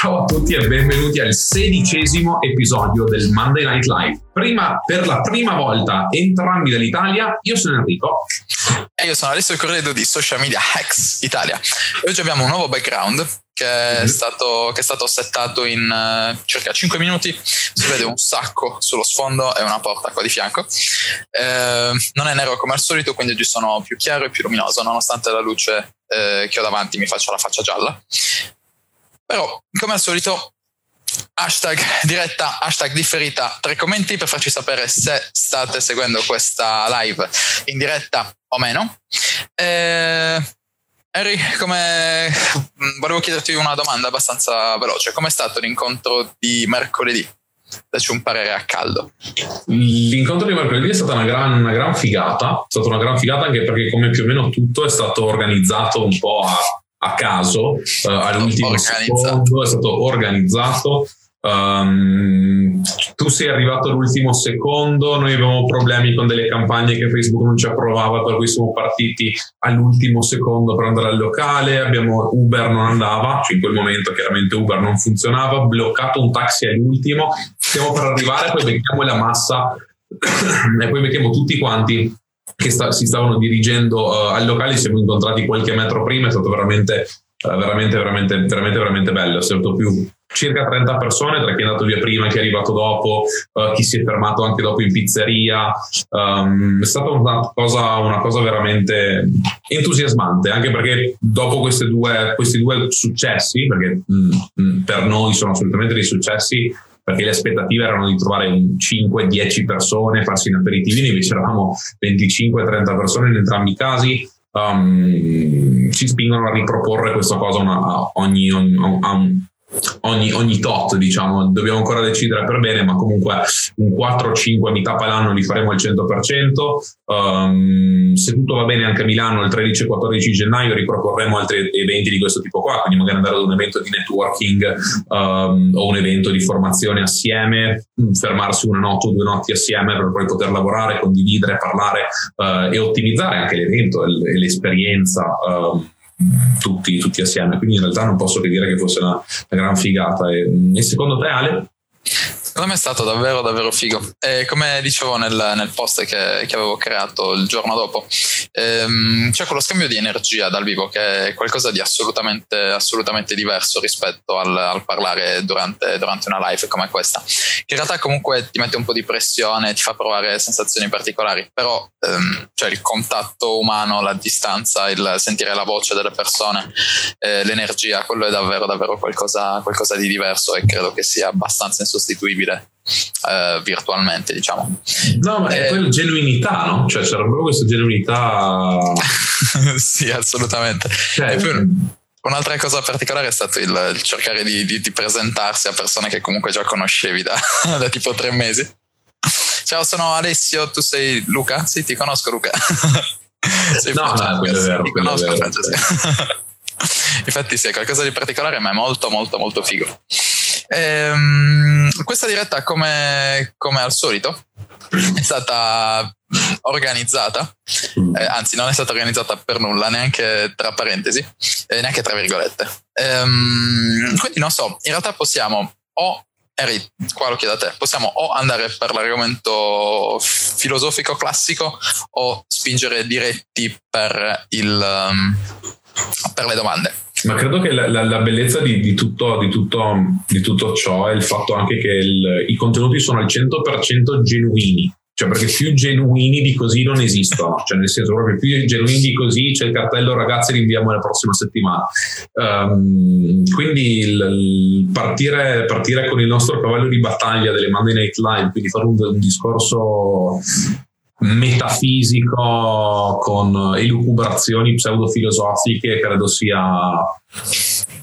Ciao a tutti e benvenuti al sedicesimo episodio del Monday Night Live. Prima, per la prima volta, entrambi dall'Italia, io sono Enrico. E io sono Alessio Corredo di Social Media Hacks Italia. E oggi abbiamo un nuovo background che è, stato, che è stato settato in uh, circa 5 minuti. Si vede un sacco sullo sfondo e una porta qua di fianco. Eh, non è nero come al solito, quindi oggi sono più chiaro e più luminoso, nonostante la luce eh, che ho davanti mi faccia la faccia gialla. Però, come al solito, hashtag diretta, hashtag differita, tre commenti per farci sapere se state seguendo questa live in diretta o meno. Eh, Harry, come... volevo chiederti una domanda abbastanza veloce. Com'è stato l'incontro di mercoledì? Dacci un parere a caldo. L'incontro di mercoledì è stata una gran, una gran figata, è stata una gran figata anche perché come più o meno tutto è stato organizzato un po' a a caso uh, all'ultimo secondo, è stato organizzato. Um, tu sei arrivato all'ultimo secondo, noi avevamo problemi con delle campagne che Facebook non ci approvava, per cui siamo partiti all'ultimo secondo per andare al locale, abbiamo Uber non andava, cioè in quel momento chiaramente Uber non funzionava, bloccato un taxi all'ultimo, stiamo per arrivare, poi becchiamo la massa e poi becchiamo tutti quanti che sta, si stavano dirigendo uh, al locale, ci siamo incontrati qualche metro prima, è stato veramente, uh, veramente, veramente, veramente, veramente bello. È stato più circa 30 persone, tra chi è andato via prima, chi è arrivato dopo, uh, chi si è fermato anche dopo in pizzeria. Um, è stata una cosa, una cosa veramente entusiasmante, anche perché dopo due, questi due successi, perché mh, mh, per noi sono assolutamente dei successi, perché le aspettative erano di trovare 5-10 persone, farsi in aperitivi, invece eravamo 25-30 persone in entrambi i casi. Um, ci spingono a riproporre questa cosa una, a ogni, a un, ogni, ogni tot, diciamo, dobbiamo ancora decidere per bene, ma comunque un 4-5 meetup all'anno li faremo al 100%. Um, se tutto va bene anche a Milano il 13 14 gennaio riproporremo altri eventi di questo tipo qua, quindi magari andare ad un evento di networking um, o un evento di formazione assieme, fermarsi una notte o due notti assieme per poi poter lavorare, condividere, parlare uh, e ottimizzare anche l'evento e l'esperienza. Uh, tutti, tutti, assieme. Quindi in realtà non posso che dire che fosse una, una gran figata. E, e secondo te, Ale? Secondo me è stato davvero davvero figo. E come dicevo nel, nel post che, che, avevo creato il giorno dopo, ehm, c'è quello scambio di energia dal vivo che è qualcosa di assolutamente, assolutamente diverso rispetto al, al parlare durante, durante, una live come questa. Che in realtà comunque ti mette un po' di pressione, ti fa provare sensazioni particolari, però ehm, cioè il contatto umano, la distanza, il sentire la voce delle persone, eh, l'energia, quello è davvero davvero qualcosa, qualcosa di diverso e credo che sia abbastanza insostituibile possibile uh, virtualmente, diciamo. No, ma è eh, poi genuinità, no? Cioè, c'era proprio questa genuinità. sì, assolutamente. Cioè, Un'altra cosa particolare è stato il, il cercare di, di, di, presentarsi a persone che comunque già conoscevi da, da, tipo tre mesi. Ciao, sono Alessio, tu sei Luca? Sì, ti conosco Luca. sei no, no, quello è vero. Ti conosco Francesco. Infatti sì, è qualcosa di particolare, ma è molto molto molto figo. Ehm, questa diretta, come, come, al solito, è stata organizzata, eh, anzi non è stata organizzata per nulla, neanche tra parentesi, eh, neanche tra virgolette. Ehm, quindi non so, in realtà possiamo o Harry, qua lo chiedo a te, possiamo o andare per l'argomento filosofico classico o spingere diretti per, il, um, per le domande. Ma credo che la, la, la bellezza di, di, tutto, di, tutto, di, tutto, ciò è il fatto anche che il, i contenuti sono al 100% genuini. Cioè, perché più genuini di così non esistono. Cioè, nel senso, proprio più genuini di così c'è il cartello, ragazzi, rinviamo la prossima settimana. Um, quindi il, il partire, partire, con il nostro cavallo di battaglia delle Monday Night Live, quindi fare un, un discorso metafisico con elucubrazioni pseudofilosofiche credo sia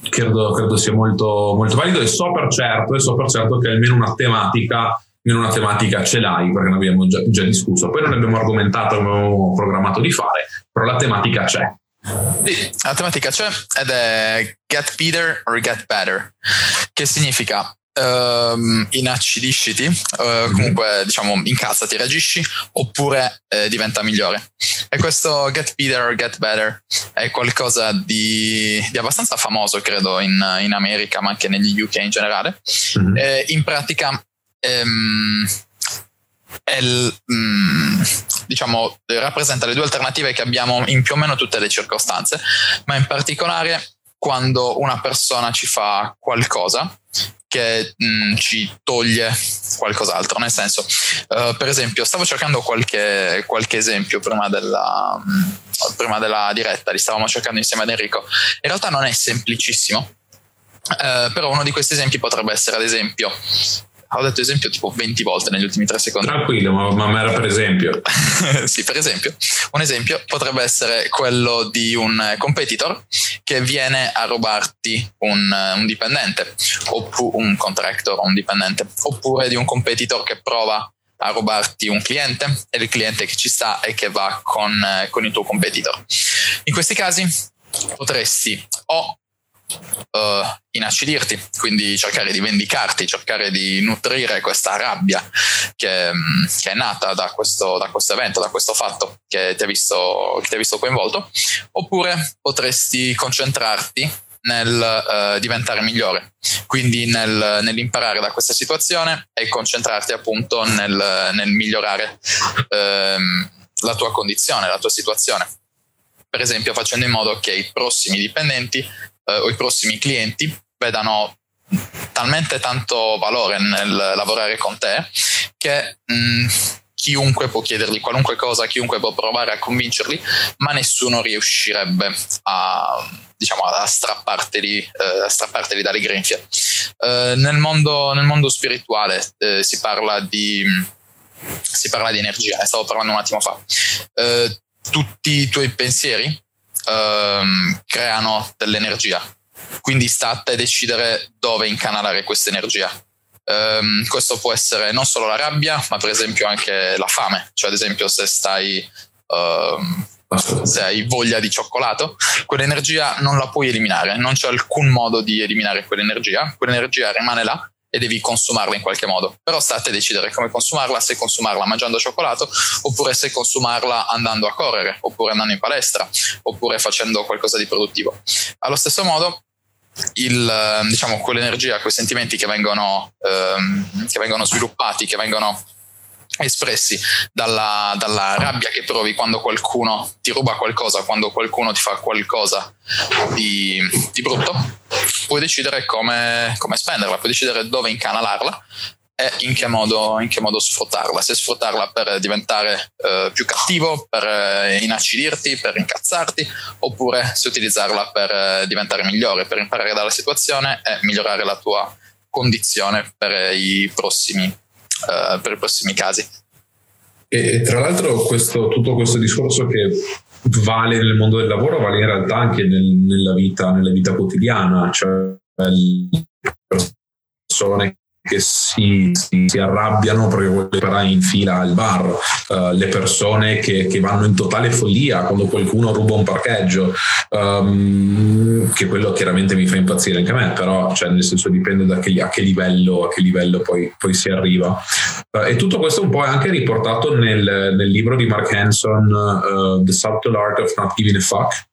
credo, credo sia molto, molto valido e so per certo e so per certo che almeno una tematica in una tematica ce l'hai, perché ne abbiamo già, già discusso, poi non abbiamo argomentato come avevamo programmato di fare, però la tematica c'è. Sì, la tematica c'è ed è get better or get better, che significa um, inacidisciti, uh, comunque diciamo in casa ti reagisci, oppure eh, diventa migliore. E questo get better or get better è qualcosa di, di abbastanza famoso, credo, in, in, America, ma anche negli UK in generale. Mm-hmm. Eh, in pratica ehm, il, mm, diciamo, rappresenta le due alternative che abbiamo in più o meno tutte le circostanze, ma in particolare quando una persona ci fa qualcosa che mh, mm, ci toglie qualcos'altro. Nel senso, uh, per esempio, stavo cercando qualche, qualche esempio prima della, mh, mm, prima della diretta, li stavamo cercando insieme ad Enrico. In realtà non è semplicissimo, uh, però uno di questi esempi potrebbe essere, ad esempio, ho detto esempio tipo 20 volte negli ultimi 3 secondi. Tranquillo, ma, ma era per esempio. sì, per esempio. Un esempio potrebbe essere quello di un competitor che viene a rubarti un, un dipendente, oppure un contractor o un dipendente, oppure di un competitor che prova a rubarti un cliente e il cliente che ci sta e che va con, con il tuo competitor. In questi casi potresti o uh, inacidirti, quindi cercare di vendicarti, cercare di nutrire questa rabbia che, mm, che è nata da questo, da questo, evento, da questo fatto che ti ha visto, visto coinvolto, oppure potresti concentrarti nel uh, diventare migliore, quindi nel, nell'imparare da questa situazione e concentrarti appunto nel, nel migliorare uh, la tua condizione, la tua situazione. Per esempio facendo in modo che i prossimi dipendenti eh, o i prossimi clienti vedano talmente tanto valore nel lavorare con te che mh, mm, chiunque può chiedergli qualunque cosa, chiunque può provare a convincerli, ma nessuno riuscirebbe a, diciamo, a, strapparteli, eh, a strapparteli dalle grinfie. Eh, nel, mondo, nel, mondo, spirituale eh, si, parla di, si parla di energia, ne stavo parlando un attimo fa. Eh, tutti i tuoi pensieri ehm, creano dell'energia. Quindi sta a te decidere dove incanalare questa energia. Um, questo può essere non solo la rabbia, ma per esempio anche la fame. Cioè, ad esempio, se stai. Um, se hai voglia di cioccolato, quell'energia non la puoi eliminare, non c'è alcun modo di eliminare quell'energia, quell'energia rimane là e devi consumarla in qualche modo. Però sta a decidere come consumarla, se consumarla mangiando cioccolato, oppure se consumarla andando a correre, oppure andando in palestra, oppure facendo qualcosa di produttivo. Allo stesso modo, il, diciamo, quell'energia, quei sentimenti che vengono, ehm, che vengono sviluppati, che vengono espressi dalla, dalla, rabbia che provi quando qualcuno ti ruba qualcosa, quando qualcuno ti fa qualcosa di, di brutto, puoi decidere come, come, spenderla, puoi decidere dove incanalarla e in che modo, in che modo sfruttarla. Se sfruttarla per diventare eh, più cattivo, per eh, inacidirti, per incazzarti, oppure se utilizzarla per eh, diventare migliore, per imparare dalla situazione e migliorare la tua condizione per i prossimi uh, per i prossimi casi. E, tra l'altro questo, tutto questo discorso che vale nel mondo del lavoro vale in realtà anche nel, nella, vita, nella vita quotidiana, cioè le persone che si, si, si, arrabbiano perché vuole parare in fila al bar, uh, le persone che, che, vanno in totale follia quando qualcuno ruba un parcheggio, um, che quello chiaramente mi fa impazzire anche a me, però cioè, nel senso dipende da che, a che livello, a che livello poi, poi si arriva. Uh, e tutto questo un po' è anche riportato nel, nel libro di Mark Hanson, uh, The Subtle Art of Not Giving a Fuck,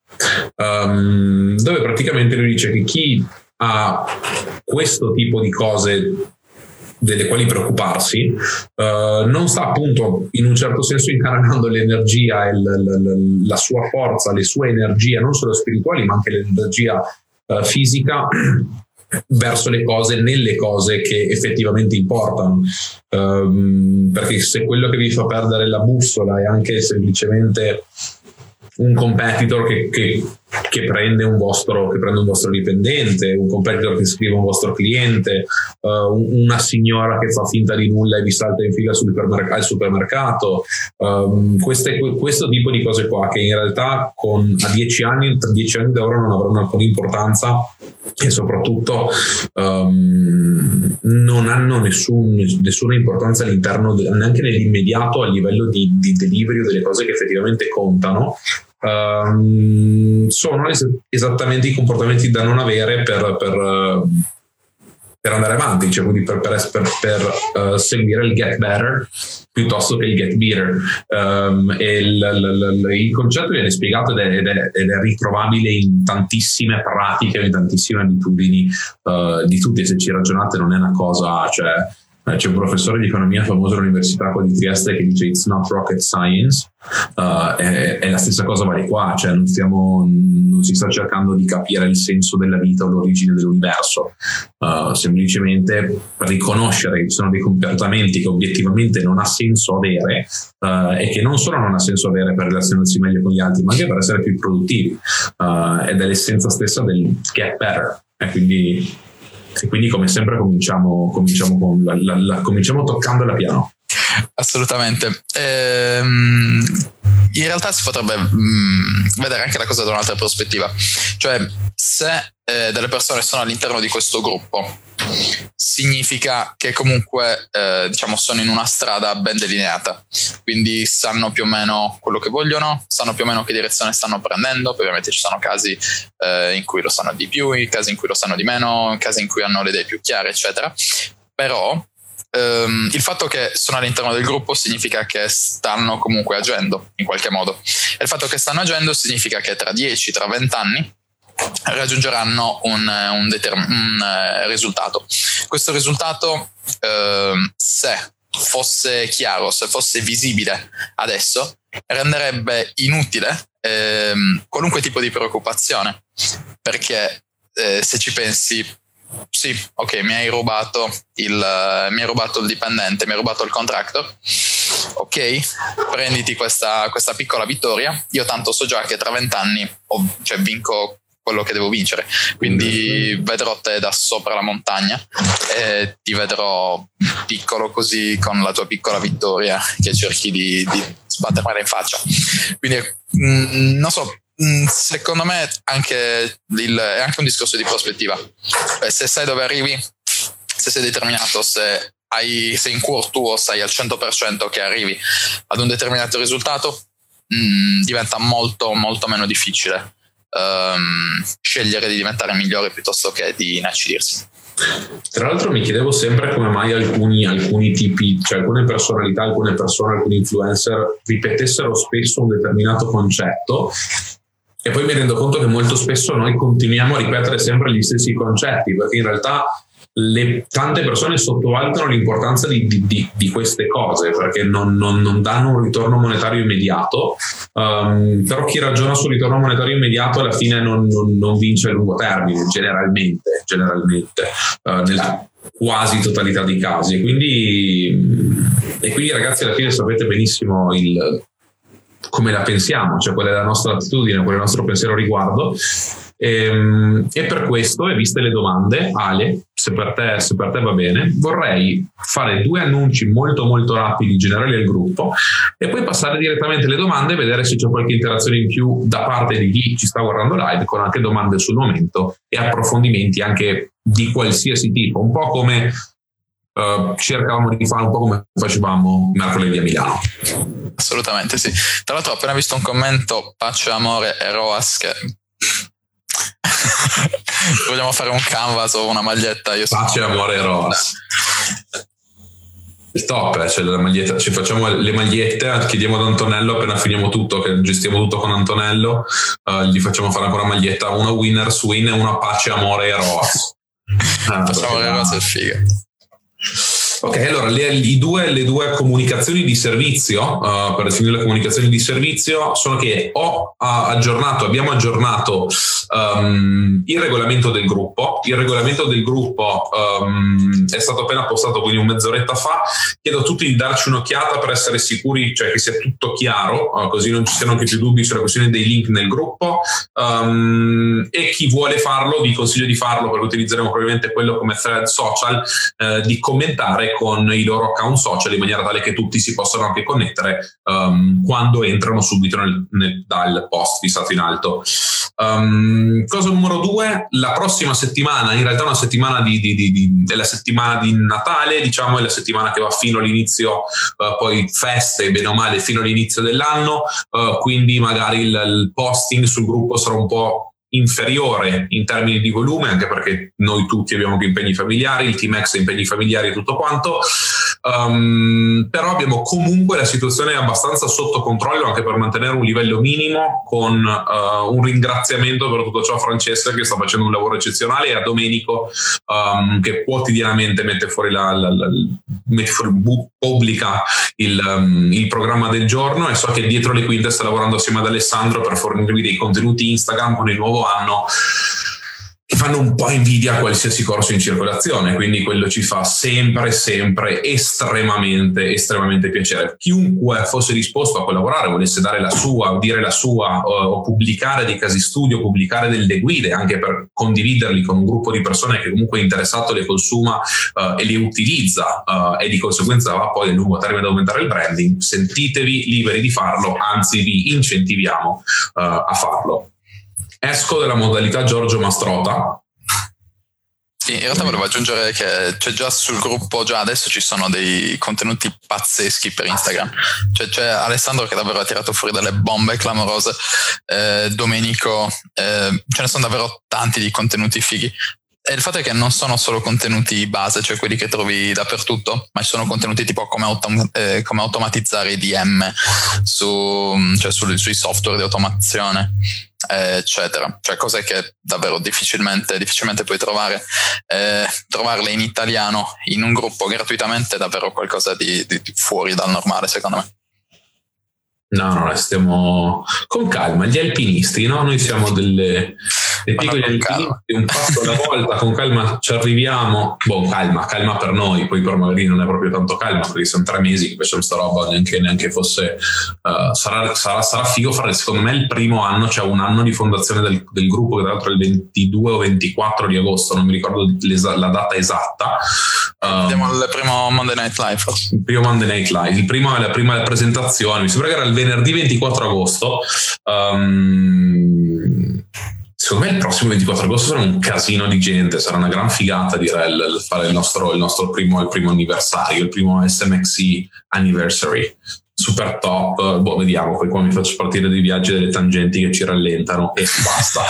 um, dove praticamente lui dice che chi ha questo tipo di cose delle quali preoccuparsi, uh, non sta appunto in un certo senso incarnando l'energia e l- l- la sua forza, le sue energie, non solo spirituali, ma anche l'energia uh, fisica verso le cose, nelle cose che effettivamente importano. Um, perché se quello che vi fa perdere la bussola è anche semplicemente un competitor che, che che prende un vostro, che prende un vostro dipendente, un competitor che scrive un vostro cliente, uh, una signora che fa finta di nulla e vi salta in fila supermerc- al supermercato. Um, queste, questo tipo di cose qua che in realtà con, a dieci anni, tra dieci anni da ora non avranno alcuna importanza e soprattutto um, non hanno nessun, nessuna importanza all'interno, de, neanche nell'immediato a livello di, di delivery delle cose che effettivamente contano um, sono es- esattamente i comportamenti da non avere per, per, per andare avanti, cioè quindi per, per, uh, seguire il get better piuttosto che il get better. Um, e il, il, il, concetto viene spiegato ed è, ed, è, ed è, ritrovabile in tantissime pratiche, in tantissime abitudini uh, di tutti. Se ci ragionate, non è una cosa, cioè, eh, c'è un professore di economia famoso all'Università di Trieste che dice it's not rocket science. Uh, è, è, la stessa cosa vale qua cioè non, stiamo, non, si sta cercando di capire il senso della vita o l'origine dell'universo. Uh, semplicemente riconoscere che ci sono dei comportamenti che obiettivamente non ha senso avere uh, e che non solo non ha senso avere per relazionarsi meglio con gli altri ma anche per essere più produttivi. Ed è l'essenza stessa del get better e quindi e quindi come sempre cominciamo, cominciamo, con la, la, la, cominciamo toccando la piano. Assolutamente. Ehm, in realtà si potrebbe mh, mm, vedere anche la cosa da un'altra prospettiva. Cioè, se eh, delle persone sono all'interno di questo gruppo, significa che comunque eh, diciamo sono in una strada ben delineata, quindi sanno più o meno quello che vogliono, sanno più o meno che direzione stanno prendendo, poi ovviamente ci sono casi eh, in cui lo sanno di più, casi in cui lo sanno di meno, casi in cui hanno le idee più chiare, eccetera. Però Um, il fatto che sono all'interno del gruppo significa che stanno comunque agendo in qualche modo. E il fatto che stanno agendo significa che tra 10, tra 20 anni raggiungeranno un, un, determ- un uh, risultato. Questo risultato, uh, se fosse chiaro, se fosse visibile adesso, renderebbe inutile uh, qualunque tipo di preoccupazione, perché eh, se ci pensi sì, ok, mi hai rubato il, mi hai rubato il dipendente, mi hai rubato il contractor. Ok, prenditi questa, questa piccola vittoria. Io tanto so già che tra vent'anni cioè, vinco quello che devo vincere. Quindi mm-hmm. vedrò te da sopra la montagna e ti vedrò piccolo così con la tua piccola vittoria che cerchi di, di sbattermela in faccia. Quindi mm, non so, secondo me anche il, è anche un discorso di prospettiva. Se sai dove arrivi, se sei determinato, se hai, sei in cuor tuo, sai al 100% che arrivi ad un determinato risultato, mh, mm, diventa molto, molto meno difficile um, scegliere di diventare migliore piuttosto che di inacidirsi. Tra l'altro mi chiedevo sempre come mai alcuni, alcuni, tipi, cioè alcune personalità, alcune persone, alcuni influencer ripetessero spesso un determinato concetto e poi mi rendo conto che molto spesso noi continuiamo a ripetere sempre gli stessi concetti, perché in realtà le, tante persone sottovalutano l'importanza di, di, di queste cose perché non, non, non, danno un ritorno monetario immediato, um, però chi ragiona sul ritorno monetario immediato alla fine non, non vince a lungo termine, generalmente, generalmente uh, nella quasi totalità dei casi. Quindi, e quindi ragazzi alla fine sapete benissimo il, come la pensiamo, cioè qual è la nostra attitudine, qual è il nostro pensiero riguardo. E, ehm, e, per questo, e viste le domande, Ale, se per, te, se per te va bene, vorrei fare due annunci molto molto rapidi generali al gruppo e poi passare direttamente alle domande e vedere se c'è qualche interazione in più da parte di chi ci sta guardando live con anche domande sul momento e approfondimenti anche di qualsiasi tipo, un po' come uh, cercavamo di fare un po' come facevamo mercoledì a Milano. Assolutamente sì. Tra l'altro ho appena visto un commento, pace, amore e Roas che vogliamo fare un canvas o una maglietta. Io pace, sono... amore e Roas. Il top, eh, cioè la maglietta, ci facciamo le magliette, chiediamo ad Antonello appena finiamo tutto, che gestiamo tutto con Antonello, uh, gli facciamo fare ancora una maglietta, una winners win e una pace, amore e Roas. Ah, Facciamo le cose fighe. Yes. Ok, allora le, due, le due, comunicazioni di servizio, uh, per definire le comunicazioni di servizio, sono che ho aggiornato, abbiamo aggiornato um, il regolamento del gruppo. Il regolamento del gruppo um, è stato appena postato, quindi mezz'oretta fa. Chiedo a tutti di darci un'occhiata per essere sicuri, cioè che sia tutto chiaro, uh, così non ci siano anche più dubbi sulla questione dei link nel gruppo. Um, e chi vuole farlo, vi consiglio di farlo perché utilizzeremo probabilmente quello come thread social, uh, di commentare con i loro account social in maniera tale che tutti si possano anche connettere um, quando entrano subito nel, nel, dal post fissato in alto. Um, cosa numero due, la prossima settimana, in realtà una settimana di, di, di, di, è settimana di Natale, diciamo, è la settimana che va fino all'inizio, uh, poi feste, bene o male, fino all'inizio dell'anno, uh, quindi magari il, il posting sul gruppo sarà un po' inferiore in termini di volume, anche perché noi tutti abbiamo più impegni familiari, il team X impegni familiari e tutto quanto, um, però abbiamo comunque la situazione abbastanza sotto controllo anche per mantenere un livello minimo con uh, un ringraziamento per tutto ciò a Francesca che sta facendo un lavoro eccezionale e a Domenico um, che quotidianamente mette fuori la, la, la mette fuori, pubblica il, um, il, programma del giorno e so che dietro le quinte sta lavorando assieme ad Alessandro per fornirvi dei contenuti Instagram con il nuovo anno che fanno un po' invidia a qualsiasi corso in circolazione, quindi quello ci fa sempre, sempre estremamente, estremamente piacere. Chiunque fosse disposto a collaborare, volesse dare la sua, dire la sua, o, pubblicare dei casi studio, pubblicare delle guide, anche per condividerli con un gruppo di persone che comunque è interessato, le consuma uh, e le utilizza uh, e di conseguenza va poi a lungo termine ad aumentare il branding, sentitevi liberi di farlo, anzi vi incentiviamo uh, a farlo. Esco dalla modalità Giorgio Mastrota. Sì, in realtà volevo aggiungere che c'è già sul gruppo, già adesso ci sono dei contenuti pazzeschi per Instagram. Cioè, c'è Alessandro che davvero ha tirato fuori delle bombe clamorose, eh, Domenico, eh, ce ne sono davvero tanti di contenuti fighi. E il fatto è che non sono solo contenuti base, cioè quelli che trovi dappertutto, ma ci sono contenuti tipo come, autom- eh, come automatizzare i DM su, cioè su, sui software di automazione eccetera. Cioè cose che davvero difficilmente, difficilmente puoi trovare. Eh, trovarle in italiano in un gruppo gratuitamente è davvero qualcosa di, di, di fuori dal normale, secondo me. No, no, stiamo con calma. Gli alpinisti, no? Noi siamo delle, dei piccoli alpinisti, un passo alla volta, con calma ci arriviamo. Boh, calma, calma per noi, poi per magari non è proprio tanto calma, perché sono tre mesi che facciamo sta roba, neanche, neanche fosse... Uh, sarà, sarà, sarà, figo fare, secondo me, il primo anno, cioè un anno di fondazione del, del gruppo, che tra l'altro è il 22 o 24 di agosto, non mi ricordo la data esatta. Andiamo um, al primo Monday Night Live. Il primo Monday Night Live, il primo, la prima presentazione, mi sembra che era il venerdì 24 agosto. Um, secondo me il prossimo 24 agosto sarà un casino di gente, sarà una gran figata direi il, fare il nostro, il nostro primo, il primo anniversario, il primo SMXC anniversary. Super top, boh, vediamo, poi qua mi faccio partire dei viaggi delle tangenti che ci rallentano e basta.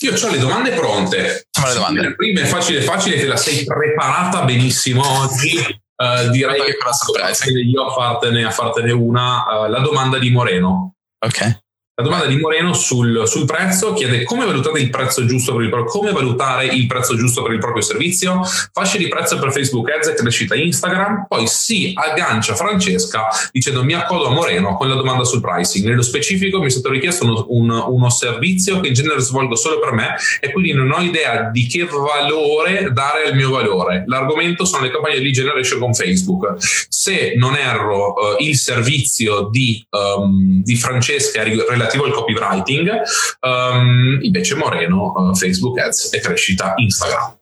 Io ho le domande pronte. Le domande. Prima è facile, facile, te la sei preparata benissimo oggi. Uh, direi che passo io a fartene, a fartene una. Uh, la domanda di Moreno. Ok. La domanda di Moreno sul, sul, prezzo chiede come valutate il prezzo giusto per il come valutare il prezzo giusto per il proprio servizio, fasce di prezzo per Facebook Ads e crescita Instagram, poi si aggancia Francesca dicendo mi accodo a Moreno con la domanda sul pricing. Nello specifico mi è stato richiesto uno, un, uno servizio che in genere svolgo solo per me e quindi non ho idea di che valore dare al mio valore. L'argomento sono le campagne di generation con Facebook. Se non erro, uh, il servizio di, um, di Francesca è relativo relativo al copywriting, um, invece Moreno uh, Facebook Ads e crescita Instagram.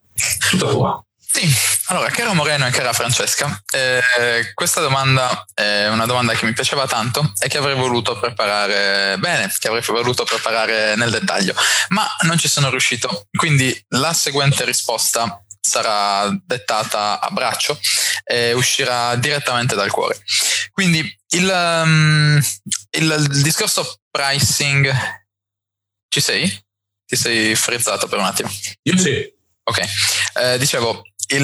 Tutta tua. Sì, allora, caro Moreno e cara Francesca, eh, questa domanda è una domanda che mi piaceva tanto e che avrei voluto preparare bene, che avrei voluto preparare nel dettaglio, ma non ci sono riuscito. Quindi la seguente risposta sarà dettata a braccio e uscirà direttamente dal cuore. Quindi il, um, il, il discorso pricing, ci sei? Ti sei frizzato per un attimo? Io sì. Ok, eh, dicevo, il,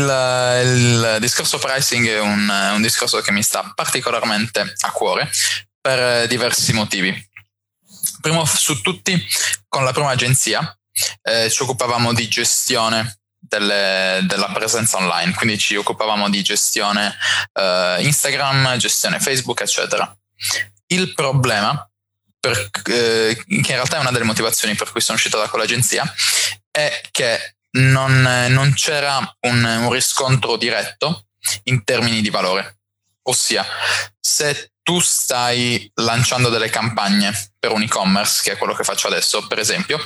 il, discorso pricing è un, un, discorso che mi sta particolarmente a cuore per diversi motivi. Primo su tutti, con la prima agenzia eh, ci occupavamo di gestione delle, della presenza online, quindi ci occupavamo di gestione eh, Instagram, gestione Facebook, eccetera. Il problema, per, eh, che in realtà è una delle motivazioni per cui sono uscito da quell'agenzia, è che non, non c'era un, un riscontro diretto in termini di valore. Ossia, se tu stai lanciando delle campagne per un e-commerce, che è quello che faccio adesso, per esempio,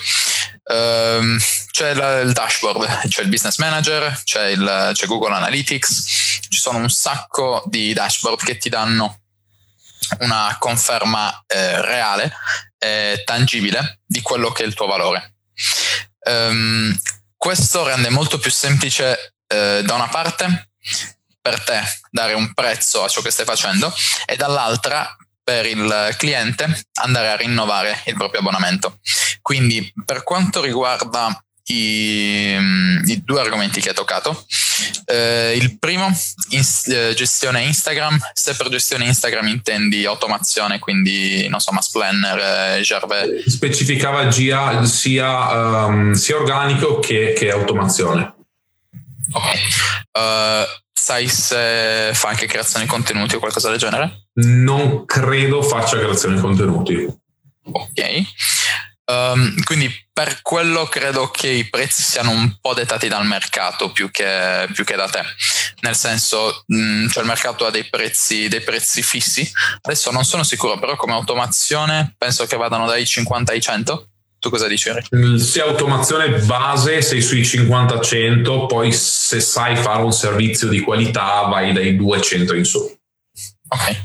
ehm, c'è la, il dashboard, c'è il business manager, c'è, il, c'è Google Analytics, ci sono un sacco di dashboard che ti danno una conferma eh, reale, eh, tangibile di quello che è il tuo valore. Um, questo rende molto più semplice eh, da una parte per te dare un prezzo a ciò che stai facendo e dall'altra per il cliente andare a rinnovare il proprio abbonamento. Quindi per quanto riguarda i, i due argomenti che hai toccato, eh, il primo, in, eh, gestione Instagram, se per gestione Instagram intendi automazione, quindi non so, Mass Planner, eh, Gerbe. Specificava GA sia, um, sia organico che, che automazione. Ok. Uh, sai se fa anche creazione di contenuti o qualcosa del genere? Non credo faccia creazione di contenuti. Ok. Um, quindi per quello credo che i prezzi siano un po' dettati dal mercato più che, più che da te. Nel senso, mh, mm, cioè il mercato ha dei prezzi, dei prezzi fissi. Adesso non sono sicuro, però come automazione penso che vadano dai 50 ai 100. Tu cosa dici? Se automazione base sei sui 50-100, poi se sai fare un servizio di qualità vai dai 200 in su. Ok.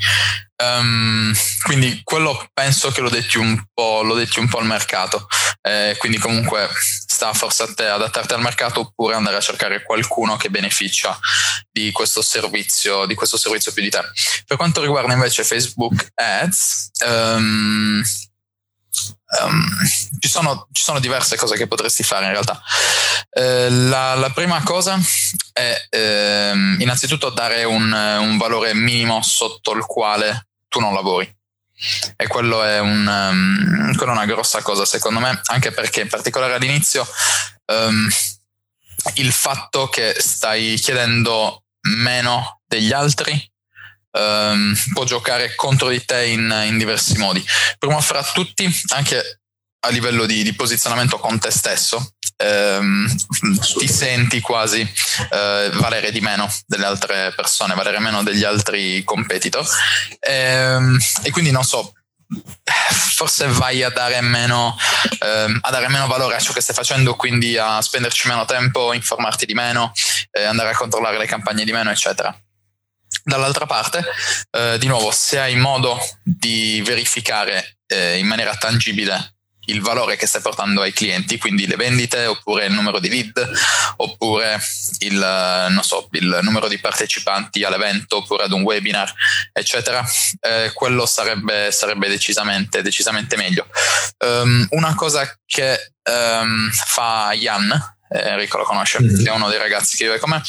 Um, quindi quello penso che lo detti un po', lo detti un po' al mercato. Eh, quindi comunque sta forse a te adattarti al mercato oppure andare a cercare qualcuno che beneficia di questo servizio, di questo servizio più di te. Per quanto riguarda invece Facebook Ads, um, Um, ci, sono, ci, sono, diverse cose che potresti fare in realtà. Eh, la, la, prima cosa è eh, innanzitutto dare un, un, valore minimo sotto il quale tu non lavori. E quello è, un, um, quello è una grossa cosa secondo me, anche perché in particolare all'inizio um, il fatto che stai chiedendo meno degli altri um, può giocare contro di te in, in, diversi modi. Primo fra tutti, anche a livello di, di posizionamento con te stesso, ehm, ti senti quasi eh, valere di meno delle altre persone, valere meno degli altri competitor. Ehm, e quindi non so, forse vai a dare, meno, ehm, a dare meno valore a ciò che stai facendo, quindi a spenderci meno tempo, informarti di meno, eh, andare a controllare le campagne di meno, eccetera. Dall'altra parte, eh, di nuovo, se hai modo di verificare eh, in maniera tangibile il valore che stai portando ai clienti, quindi le vendite, oppure il numero di lead, oppure il, so, il numero di partecipanti all'evento, oppure ad un webinar, eccetera, eh, quello sarebbe, sarebbe decisamente, decisamente meglio. Um, una cosa che um, fa Jan, eh, Enrico lo conosce, mm-hmm. è uno dei ragazzi che vive con me.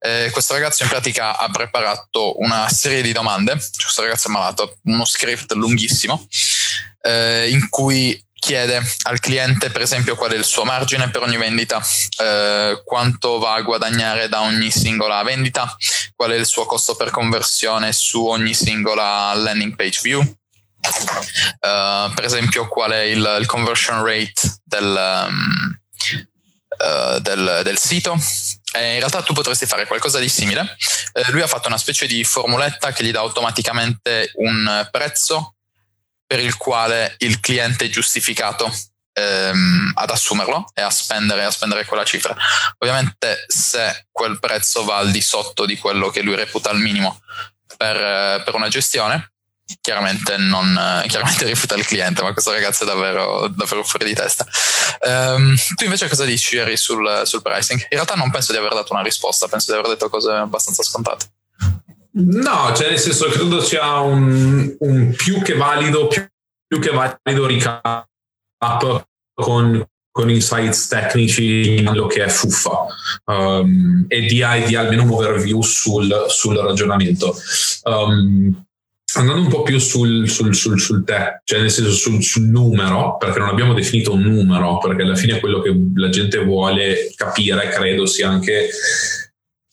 Eh, questo ragazzo in pratica ha preparato una serie di domande, cioè questo ragazzo è malato, uno script lunghissimo, eh, in cui chiede al cliente per esempio qual è il suo margine per ogni vendita, eh, quanto va a guadagnare da ogni singola vendita, qual è il suo costo per conversione su ogni singola landing page view, uh, per esempio qual è il, il conversion rate del, um, uh, del, del sito. E in realtà tu potresti fare qualcosa di simile. Uh, lui ha fatto una specie di formuletta che gli dà automaticamente un prezzo per il quale il cliente è giustificato ehm, ad assumerlo e a spendere, a spendere quella cifra. Ovviamente se quel prezzo va al di sotto di quello che lui reputa il minimo per, per una gestione, chiaramente non chiaramente rifiuta il cliente, ma questo ragazzo è davvero, davvero fuori di testa. Um, tu invece cosa dici Eri sul, sul pricing? In realtà non penso di aver dato una risposta, penso di aver detto cose abbastanza scontate. No, cioè nel senso credo sia un, un più che valido, più, più che valido recap con, con insights tecnici quello che è fuffa um, e dia, dia almeno un overview sul, sul ragionamento. Um, andando un po' più sul, sul, sul, sul te, cioè nel senso sul, sul, numero, perché non abbiamo definito un numero, perché alla fine quello che la gente vuole capire, credo, sia anche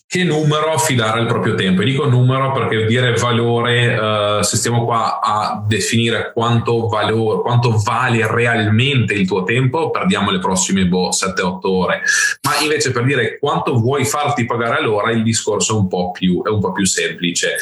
che numero affidare al proprio tempo. E dico numero perché dire valore, uh, se stiamo qua a definire quanto, valore, quanto vale realmente il tuo tempo, perdiamo le prossime boh, 7-8 ore. Ma invece per dire quanto vuoi farti pagare all'ora, il discorso è un po' più, un po più semplice.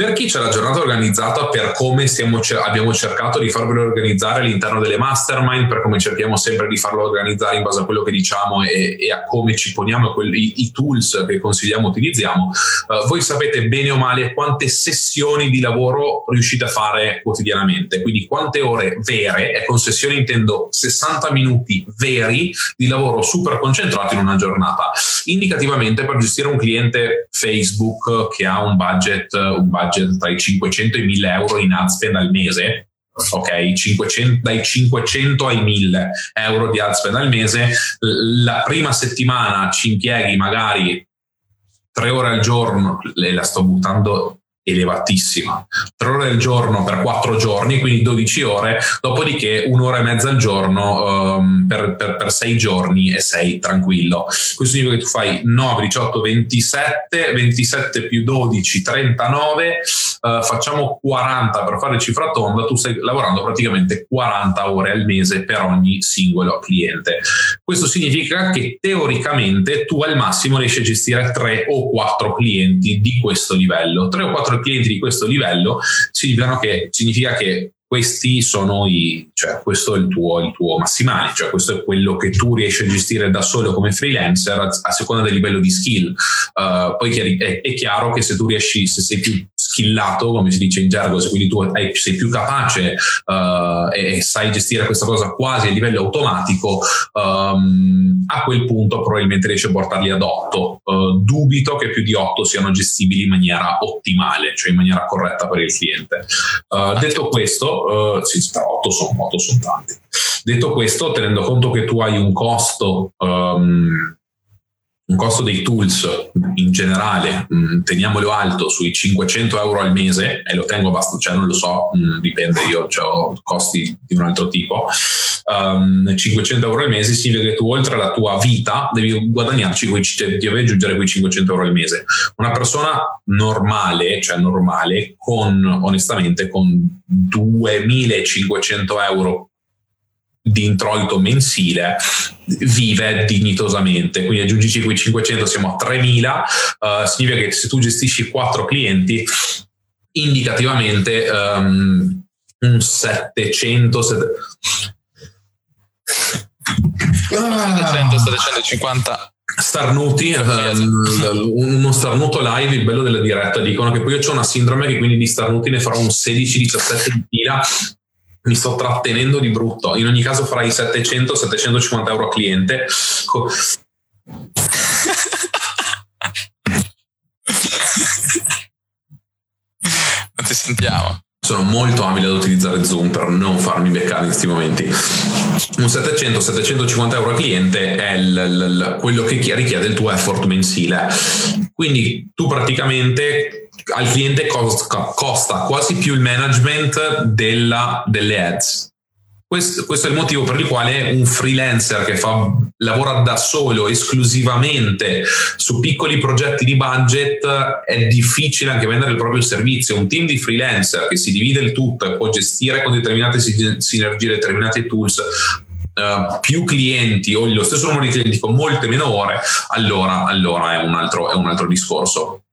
Per chi c'è la giornata organizzata, per come stiamo, abbiamo cercato di farvelo organizzare all'interno delle mastermind, per come cerchiamo sempre di farlo organizzare in base a quello che diciamo e, e a come ci poniamo quelli, i, tools che consigliamo utilizziamo, uh, voi sapete bene o male quante sessioni di lavoro riuscite a fare quotidianamente, quindi quante ore vere, e con sessioni intendo 60 minuti veri di lavoro super concentrato in una giornata. Indicativamente per gestire un cliente Facebook che ha un budget, un budget budget tra i 500 e i 1000 euro in ad spend al mese, ok, 500, dai 500 ai 1000 euro di ad spend al mese, la prima settimana ci impieghi magari tre ore al giorno, la sto buttando elevatissima. Tre ore al giorno per quattro giorni, quindi 12 ore, dopodiché un'ora e mezza al giorno um, per, per, per, sei giorni e sei tranquillo. Questo significa che tu fai 9, 18, 27, 27 più 12, 39, uh, facciamo 40 per fare cifra tonda, tu stai lavorando praticamente 40 ore al mese per ogni singolo cliente. Questo significa che teoricamente tu al massimo riesci a gestire 3 o 4 clienti di questo livello. 3 o 4 clienti di questo livello significa che, significa che questi sono i, cioè questo è il tuo, il tuo massimale, cioè questo è quello che tu riesci a gestire da solo come freelancer a, a seconda del livello di skill. Uh, poi è, è, chiaro che se tu riesci, se sei più skillato, come si dice in gergo, se quindi tu hai, sei più capace uh, e sai gestire questa cosa quasi a livello automatico, um, a quel punto probabilmente riesci a portarli ad 8. Uh, eh, dubito che più di 8 siano gestibili in maniera ottimale, cioè in maniera corretta per il cliente. Uh, detto questo, sì, 8 sono, 8 sono tanti. Detto questo, tenendo conto che tu hai un costo um, un costo dei tools in generale, mh, mm, teniamolo alto sui 500 euro al mese, e lo tengo abbastanza, cioè non lo so, mh, mm, dipende, io ho costi di un altro tipo. Um, 500 euro al mese significa che tu oltre alla tua vita devi guadagnarci, quei, devi aggiungere quei 500 euro al mese. Una persona normale, cioè normale, con onestamente con 2500 euro di introito mensile vive dignitosamente. Quindi aggiungici quei 500, siamo a 3000, uh, significa che se tu gestisci 4 clienti, indicativamente um, un 700... 700 750 starnuti, ehm, uno starnuto live, il bello della diretta, dicono che poi io ho una sindrome che quindi di starnuti ne farò un 16-17 di fila mi sto trattenendo di brutto. In ogni caso farai 700-750 euro a cliente. non ti sentiamo. Sono molto abile ad utilizzare Zoom per non farmi beccare in questi momenti. Un 700-750 euro a cliente è l- l- quello che richiede il tuo effort mensile. Quindi tu praticamente al cliente costa, costa quasi più il management della, delle ads. Questo, questo, è il motivo per il quale un freelancer che fa, lavora da solo esclusivamente su piccoli progetti di budget è difficile anche vendere il proprio servizio. Un team di freelancer che si divide il tutto e può gestire con determinate sinergie, determinati tools, Uh, più clienti o lo stesso numero di clienti con molte meno ore, allora, allora è, un altro, è un altro discorso.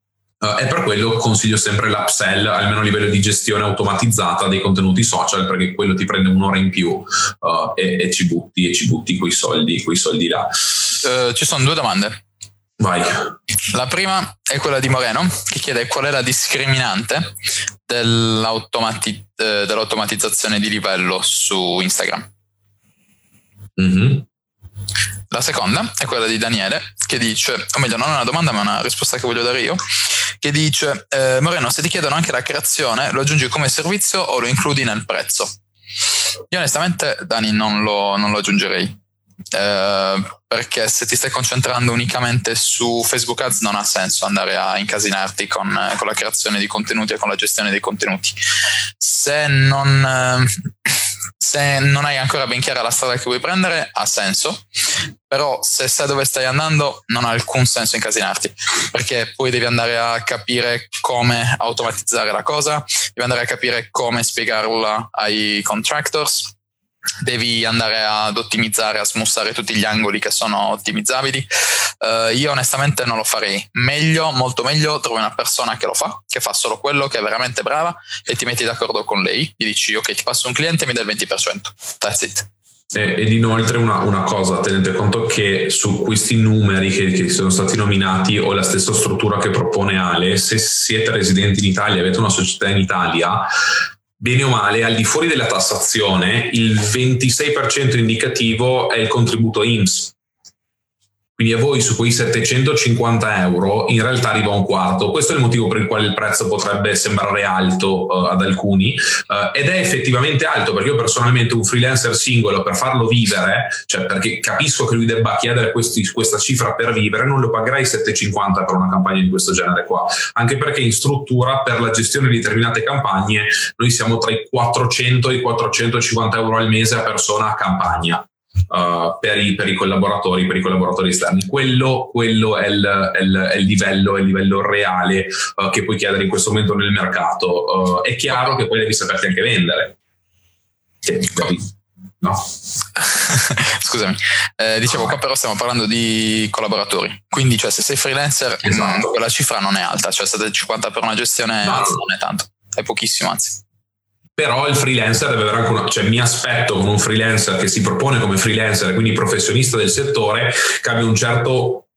Uh, e per quello consiglio sempre l'upsell, almeno a livello di gestione automatizzata dei contenuti social, perché quello ti prende un'ora in più uh, e, e, ci butti, e ci butti quei soldi, quei soldi là. Uh, ci sono due domande. Vai. La prima è quella di Moreno, che chiede qual è la discriminante dell'automati- dell'automatizzazione di livello su Instagram. Mm-hmm. La seconda è quella di Daniele, che dice, o meglio, non è una domanda, ma una risposta che voglio dare io, che dice, eh, Moreno, se ti chiedono anche la creazione, lo aggiungi come servizio o lo includi nel prezzo? Io onestamente, Dani, non lo, non lo aggiungerei. eh, perché se ti stai concentrando unicamente su Facebook Ads non ha senso andare a incasinarti con, con la creazione di contenuti e con la gestione dei contenuti. Se non, eh, se non hai ancora ben chiara la strada che vuoi prendere, ha senso, però se sai dove stai andando non ha alcun senso incasinarti, perché poi devi andare a capire come automatizzare la cosa, devi andare a capire come spiegarla ai contractors devi andare ad ottimizzare, a smussare tutti gli angoli che sono ottimizzabili. Uh, io onestamente non lo farei. Meglio, molto meglio, trovi una persona che lo fa, che fa solo quello, che è veramente brava e ti metti d'accordo con lei. Gli dici, ok, ti passo un cliente e mi dai il 20%. That's it. ed inoltre una, una, cosa, tenete conto che su questi numeri che, che, sono stati nominati o la stessa struttura che propone Ale, se siete residenti in Italia, avete una società in Italia, bene o male, al di fuori della tassazione, il 26% indicativo è il contributo IMSS. Quindi a voi su quei 750 euro in realtà arriva un quarto. Questo è il motivo per il quale il prezzo potrebbe sembrare alto uh, ad alcuni uh, ed è effettivamente alto perché io personalmente un freelancer singolo per farlo vivere, cioè perché capisco che lui debba chiedere questi, questa cifra per vivere, non lo pagherei 750 per una campagna di questo genere qua. Anche perché in struttura per la gestione di determinate campagne noi siamo tra i 400 e i 450 euro al mese a persona a campagna uh, per, i, per, i, collaboratori, per i collaboratori esterni. Quello, quello è, il, è, il, è, il, livello, è il livello reale uh, che puoi chiedere in questo momento nel mercato. Uh, è chiaro che poi devi saperti anche vendere. No. Scusami, eh, dicevo qua però stiamo parlando di collaboratori, quindi cioè se sei freelancer esatto. quella cifra non è alta, cioè 750 per una gestione no. non è tanto, è pochissimo anzi però il freelancer deve avere anche una, cioè mi aspetto con un freelancer che si propone come freelancer, quindi professionista del settore, che abbia un certo,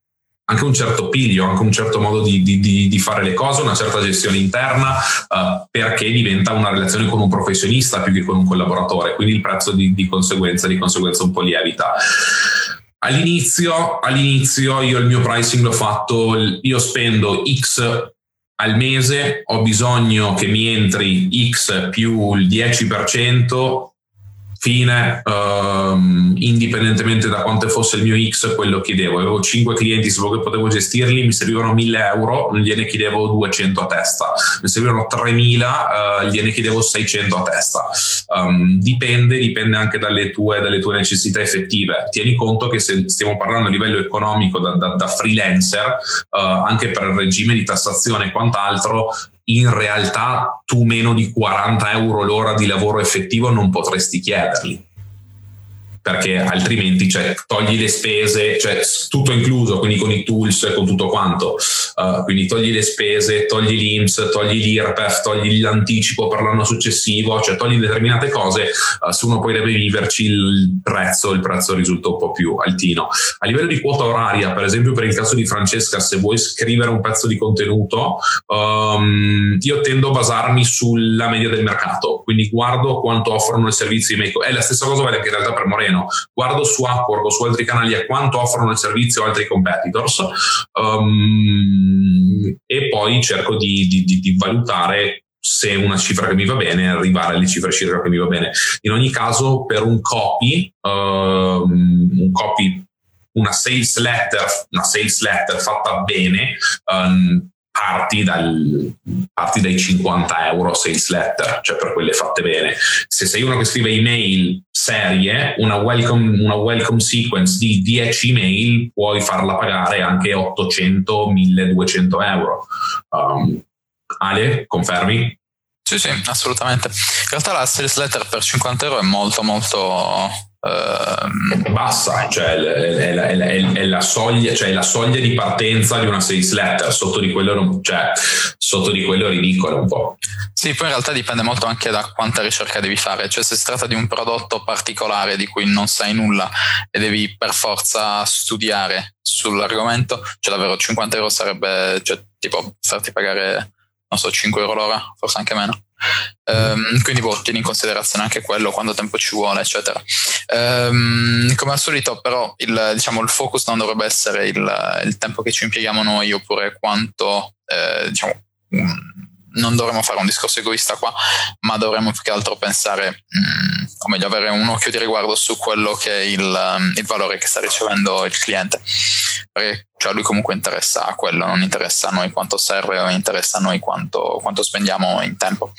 anche un certo piglio, anche un certo modo di, di, di fare le cose, una certa gestione interna, uh, perché diventa una relazione con un professionista più che con un collaboratore, quindi il prezzo di, di conseguenza, di conseguenza un po' lievita. All'inizio, all'inizio io il mio pricing l'ho fatto, io spendo X al mese ho bisogno che mi entri X più il 10% fine, um, indipendentemente da quanto fosse il mio X, quello chiedevo. Avevo 5 clienti, solo che potevo gestirli, mi servivano 1000 euro, gliene chiedevo 200 a testa. Mi servivano 3000, uh, gliene chiedevo 600 a testa. Um, dipende, dipende anche dalle tue, dalle tue, necessità effettive. Tieni conto che se stiamo parlando a livello economico da, da, da freelancer, uh, anche per il regime di tassazione e quant'altro, in realtà tu meno di 40 euro l'ora di lavoro effettivo non potresti chiederli perché altrimenti cioè, togli le spese, cioè tutto incluso, quindi con i tools e con tutto quanto, uh, quindi togli le spese, togli l'IMS, togli l'IRPEF, togli l'anticipo per l'anno successivo, cioè togli determinate cose, uh, se uno poi deve viverci il prezzo, il prezzo risulta un po' più altino. A livello di quota oraria, per esempio per il caso di Francesca, se vuoi scrivere un pezzo di contenuto, um, io tendo a basarmi sulla media del mercato, quindi guardo quanto offrono i servizi È la stessa cosa vale anche in realtà per Moreno meno, guardo su Upwork o su altri canali a quanto offrono il servizio altri competitors um, e poi cerco di, di, di, di valutare se una cifra che mi va bene, arrivare alle cifre circa che mi va bene. In ogni caso, per un copy, um, un copy, una sales letter, una sales letter fatta bene, um, parti, dal, parti dai 50 euro sales letter, cioè per quelle fatte bene. Se sei uno che scrive email serie, una welcome, una welcome sequence di 10 email puoi farla pagare anche 800-1200 euro. Um, Ale, confermi? Sì, sì, assolutamente. In realtà la sales letter per 50 euro è molto molto Uh, bassa, cioè è, è, è, è, la soglia, cioè la soglia di partenza di una sales letter, sotto di quello, cioè, sotto di quello è ridicolo un po'. Sì, poi in realtà dipende molto anche da quanta ricerca devi fare, cioè se si tratta di un prodotto particolare di cui non sai nulla e devi per forza studiare sull'argomento, cioè davvero 50 euro sarebbe cioè, tipo farti pagare, non so, 5 euro l'ora, forse anche meno. Um, quindi boh, tieni in considerazione anche quello, quanto tempo ci vuole, eccetera. Um, come al solito, però, il, diciamo, il focus non dovrebbe essere il, il, tempo che ci impieghiamo noi, oppure quanto, eh, diciamo, mm, non dovremmo fare un discorso egoista qua, ma dovremmo più che altro pensare, mh, mm, o meglio avere un occhio di riguardo su quello che è il, um, il valore che sta ricevendo il cliente. Perché cioè, a lui comunque interessa quello, non interessa a noi quanto serve o interessa a noi quanto, quanto spendiamo in tempo.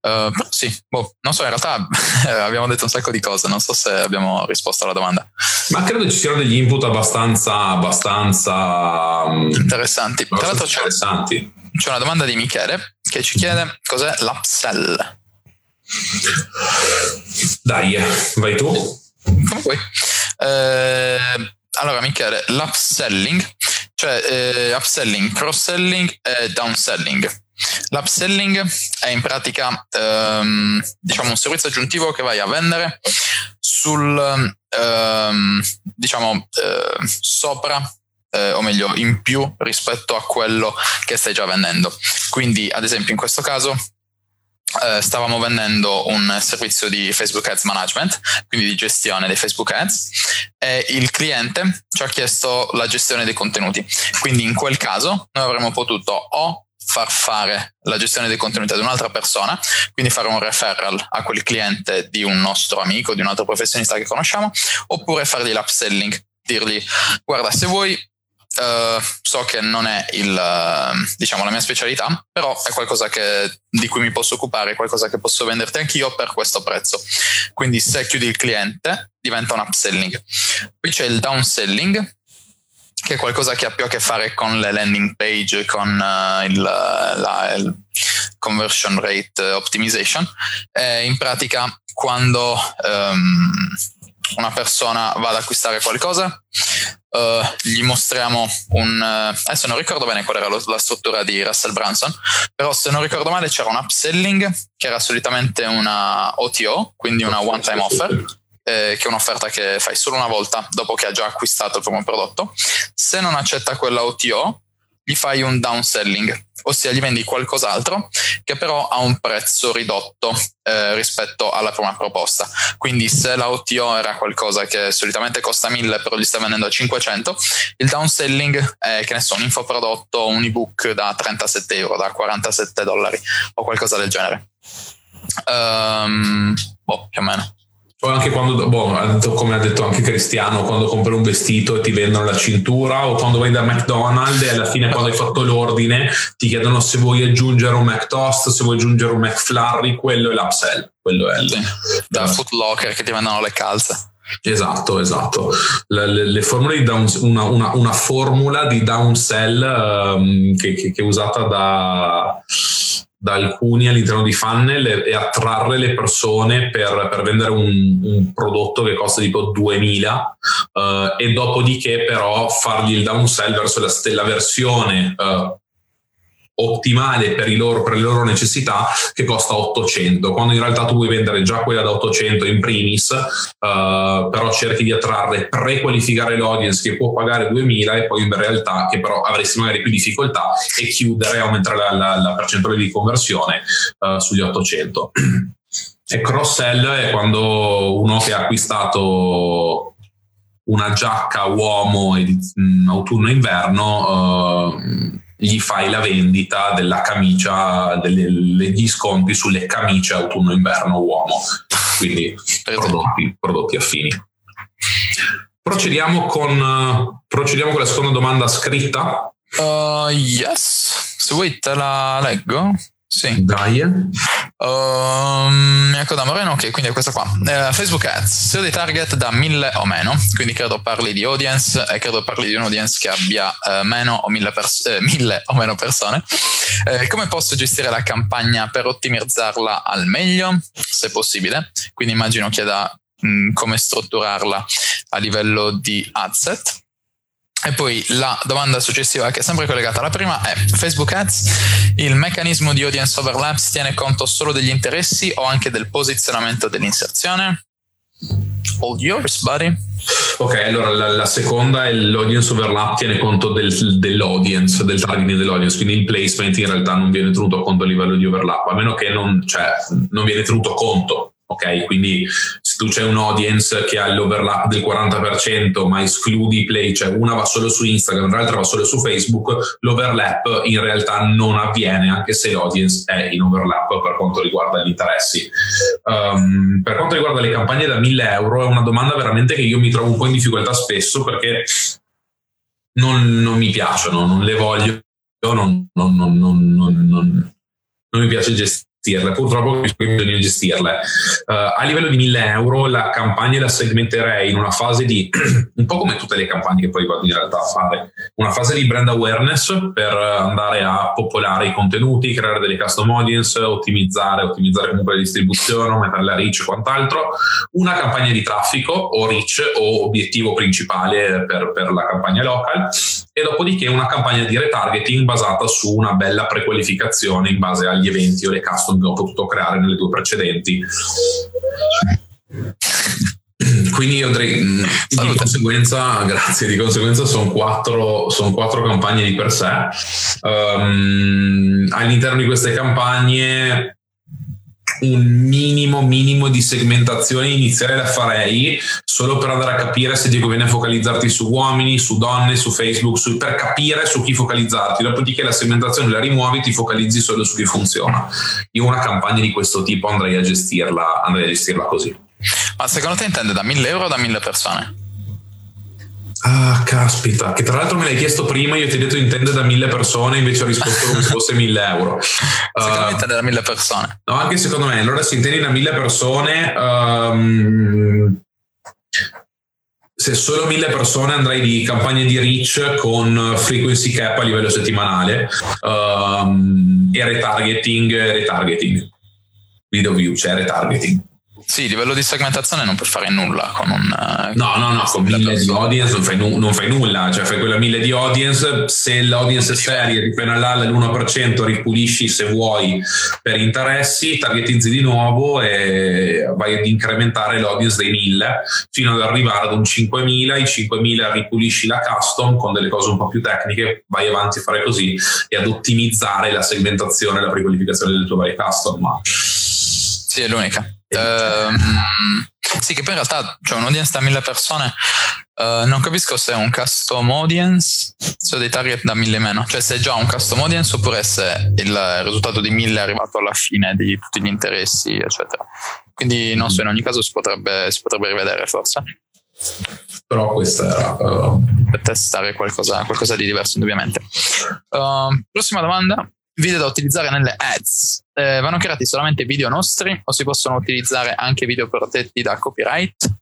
Uh, sì, boh, non so, in realtà abbiamo detto un sacco di cose, non so se abbiamo risposto alla domanda. Ma credo ci siano degli input abbastanza, abbastanza mm, interessanti. Tra l'altro interessanti. C'è una domanda di Michele che ci chiede cos'è l'upsell. Dai, vai tu. Come vuoi. Eh, allora, Michele, l'upselling, cioè eh, upselling, cross-selling e downselling L'upselling è in pratica ehm, diciamo un servizio aggiuntivo che vai a vendere sul ehm, diciamo eh, sopra eh, o meglio in più rispetto a quello che stai già vendendo. Quindi ad esempio in questo caso eh, stavamo vendendo un servizio di Facebook Ads Management, quindi di gestione dei Facebook Ads, e il cliente ci ha chiesto la gestione dei contenuti. Quindi in quel caso noi avremmo potuto o far fare la gestione dei contenuti ad un'altra persona, quindi fare un referral a quel cliente di un nostro amico, di un altro professionista che conosciamo, oppure fargli l'upselling, dirgli guarda se vuoi Uh, so che non è il, uh, diciamo, la mia specialità, però è qualcosa che, di cui mi posso occupare, qualcosa che posso venderti anch'io per questo prezzo. Quindi se chiudi il cliente diventa un upselling. Poi c'è il downselling, che è qualcosa che ha più a che fare con le landing page, con uh, il, la, il, conversion rate optimization. E in pratica, quando um, una persona va ad acquistare qualcosa, uh, gli mostriamo un... Uh, adesso non ricordo bene qual era lo, la struttura di Russell Branson, però se non ricordo male c'era un upselling che era solitamente una OTO, quindi una one-time offer eh, che è un'offerta che fai solo una volta dopo che ha già acquistato il primo prodotto. Se non accetta quella OTO, gli fai un downselling, ossia gli vendi qualcos'altro che però ha un prezzo ridotto eh, rispetto alla prima proposta. Quindi se la OTO era qualcosa che solitamente costa 1000 però gli stai vendendo a 500, il downselling è che ne so, un infoprodotto, un ebook da 37 euro, da 47 dollari o qualcosa del genere. Um, boh, più o meno. O anche quando, boh, come ha detto anche Cristiano, quando compri un vestito e ti vendono la cintura, o quando vai da McDonald's e alla fine quando hai fatto l'ordine ti chiedono se vuoi aggiungere un McToast, se vuoi aggiungere un McFlurry, quello è l'upsell. Quello è il, sì, da Footlocker che ti vendono le calze. Esatto, esatto. Le, le, le formule di down, una, una, una, formula di downsell um, che, che, che, è usata da da alcuni all'interno di funnel e, attrarre le persone per, per vendere un, un, prodotto che costa tipo 2000 uh, e dopodiché però fargli il downsell verso la, la versione uh, ottimale per, loro, per, le loro necessità che costa 800 quando in realtà tu vuoi vendere già quella da 800 in primis uh, però cerchi di attrarre prequalificare l'audience che può pagare 2000 e poi in realtà che però avresti magari più difficoltà e chiudere aumentare la, la, la, percentuale di conversione uh, sugli 800 e cross sell è quando uno che ha acquistato una giacca uomo mm, autunno-inverno uh, gli fai la vendita della camicia, degli sconti sulle camicie autunno-inverno uomo, quindi prodotti, prodotti affini. Procediamo con, procediamo con la seconda domanda scritta. Uh, yes, se vuoi te la leggo. Sì. Dai. Um, ecco da Moreno, ok, quindi è questa qua. Uh, Facebook Ads, SEO di target da 1000 o meno, quindi credo parli di audience e credo parli di un audience che abbia uh, meno o 1000, pers- eh, 1000 o meno persone. Uh, come posso gestire la campagna per ottimizzarla al meglio, se possibile? Quindi immagino chieda mh, come strutturarla a livello di adset. E poi la domanda successiva, che è sempre collegata alla prima, è Facebook Ads, il meccanismo di audience overlaps tiene conto solo degli interessi o anche del posizionamento dell'inserzione? All yours, buddy. Ok, allora la, la, seconda è l'audience overlap tiene conto del, dell'audience, del targeting dell'audience, quindi il placement in realtà non viene tenuto conto a livello di overlap, a meno che non, cioè, non viene tenuto conto ok? Quindi se tu c'è un audience che ha l'overlap del 40% ma escludi i play, cioè una va solo su Instagram, l'altra va solo su Facebook, l'overlap in realtà non avviene anche se l'audience è in overlap per quanto riguarda gli interessi. Um, per quanto riguarda le campagne da 1000 euro è una domanda veramente che io mi trovo un po' in difficoltà spesso perché non, non mi piacciono, non le voglio, non, non, non mi piace gestire gestirle, purtroppo bisogna gestirle. Uh, a livello di 1000 euro la campagna la segmenterei in una fase di, un po' come tutte le campagne che poi vado in realtà a fare, una fase di brand awareness per andare a popolare i contenuti, creare delle custom audience, ottimizzare, ottimizzare comunque la distribuzione, mettere la reach e quant'altro, una campagna di traffico o reach o obiettivo principale per, per la campagna local e dopodiché una campagna di retargeting basata su una bella prequalificazione in base agli eventi o le custom che ho potuto creare nelle due precedenti. Quindi io andrei mm, di conseguenza, grazie, di conseguenza sono quattro, sono quattro campagne di per sé. Um, all'interno di queste campagne un minimo, minimo di segmentazione iniziale la farei solo per andare a capire se ti conviene focalizzarti su uomini, su donne, su Facebook, su, per capire su chi focalizzarti. Dopodiché la segmentazione la rimuovi, ti focalizzi solo su chi funziona. Io una campagna di questo tipo andrei a gestirla, andrei a gestirla così. Ma secondo te intende da 1000 euro o da 1000 persone? Ah, caspita, che tra l'altro me l'hai chiesto prima, io ti ho detto intende da mille persone, invece ho risposto come se fosse mille euro. Secondo uh, intende da mille persone. No, anche secondo me, allora si intende da mille persone. Um, se solo mille persone andrei di campagne di reach con frequency cap a livello settimanale um, e retargeting, retargeting, video view, cioè retargeting. Sì, livello di segmentazione non puoi fare nulla con un... Eh, no, no, no, con mille di audience non fai, nu- non fai, nulla, cioè fai quella mille di audience, se l'audience è seria, ripenalala l'1%, ripulisci se vuoi per interessi, targetizzi di nuovo e vai ad incrementare l'audience dei mille fino ad arrivare ad un 5.000, i 5.000 ripulisci la custom con delle cose un po' più tecniche, vai avanti a fare così e ad ottimizzare la segmentazione la prequalificazione delle tue varie custom. Ma... Sì, è l'unica. Uh, sì, che poi in realtà c'è un audience da mille persone. Uh, non capisco se è un custom audience, se ho dei target da mille meno, cioè se è già un custom audience oppure se il risultato di mille è arrivato alla fine di tutti gli interessi, eccetera. Quindi non so, in ogni caso si potrebbe, si potrebbe rivedere forse. Però questa era uh... per testare qualcosa, qualcosa, di diverso, indubbiamente. Uh, prossima domanda video da utilizzare nelle ads eh, vanno creati solamente video nostri o si possono utilizzare anche video protetti da copyright?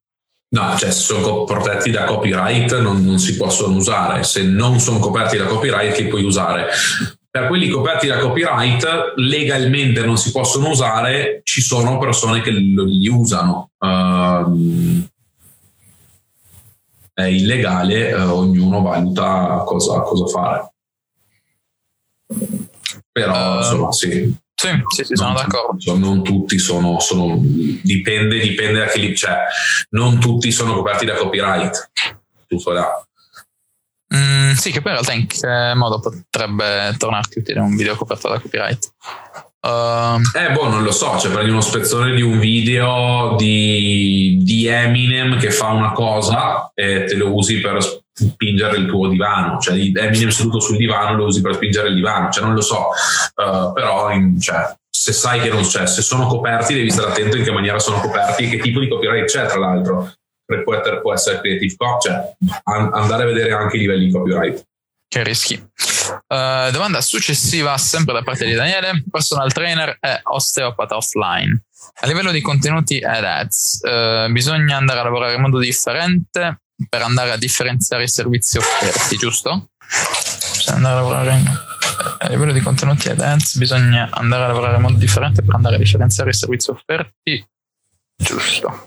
No, cioè se sono protetti da copyright non, non, si possono usare, se non sono coperti da copyright li puoi usare. Per quelli coperti da copyright legalmente non si possono usare, ci sono persone che li usano. Uh, è illegale, uh, ognuno valuta cosa, cosa fare. Però uh, insomma sì. Sì, sì, sì sono non, d'accordo. Non tutti sono, sono, dipende, dipende da chi li c'è. Non tutti sono coperti da copyright. Tutto là. Mm, sì, che poi in realtà in che modo potrebbe tornarti utile un video coperto da copyright? Uh, eh, boh, non lo so. Cioè, prendi uno spezzone di un video di, di Eminem che fa una cosa e te lo usi per spingere il tuo divano, cioè Eminem seduto sul divano lo usi per spingere il divano, cioè non lo so, uh, però in, cioè, se sai che non c'è, se sono coperti devi stare attento in che maniera sono coperti e che tipo di copyright c'è tra l'altro, può essere, può essere creative copy, cioè an- andare a vedere anche i livelli di copyright. Che rischi. Uh, domanda successiva, sempre da parte di Daniele, personal trainer e osteopata offline. A livello di contenuti ed ads, uh, bisogna andare a lavorare in modo differente per andare a differenziare i servizi offerti, giusto? Bisogna andare a lavorare in, a livello di contenuti ed ads, bisogna andare a lavorare in modo differente per andare a differenziare i servizi offerti, giusto?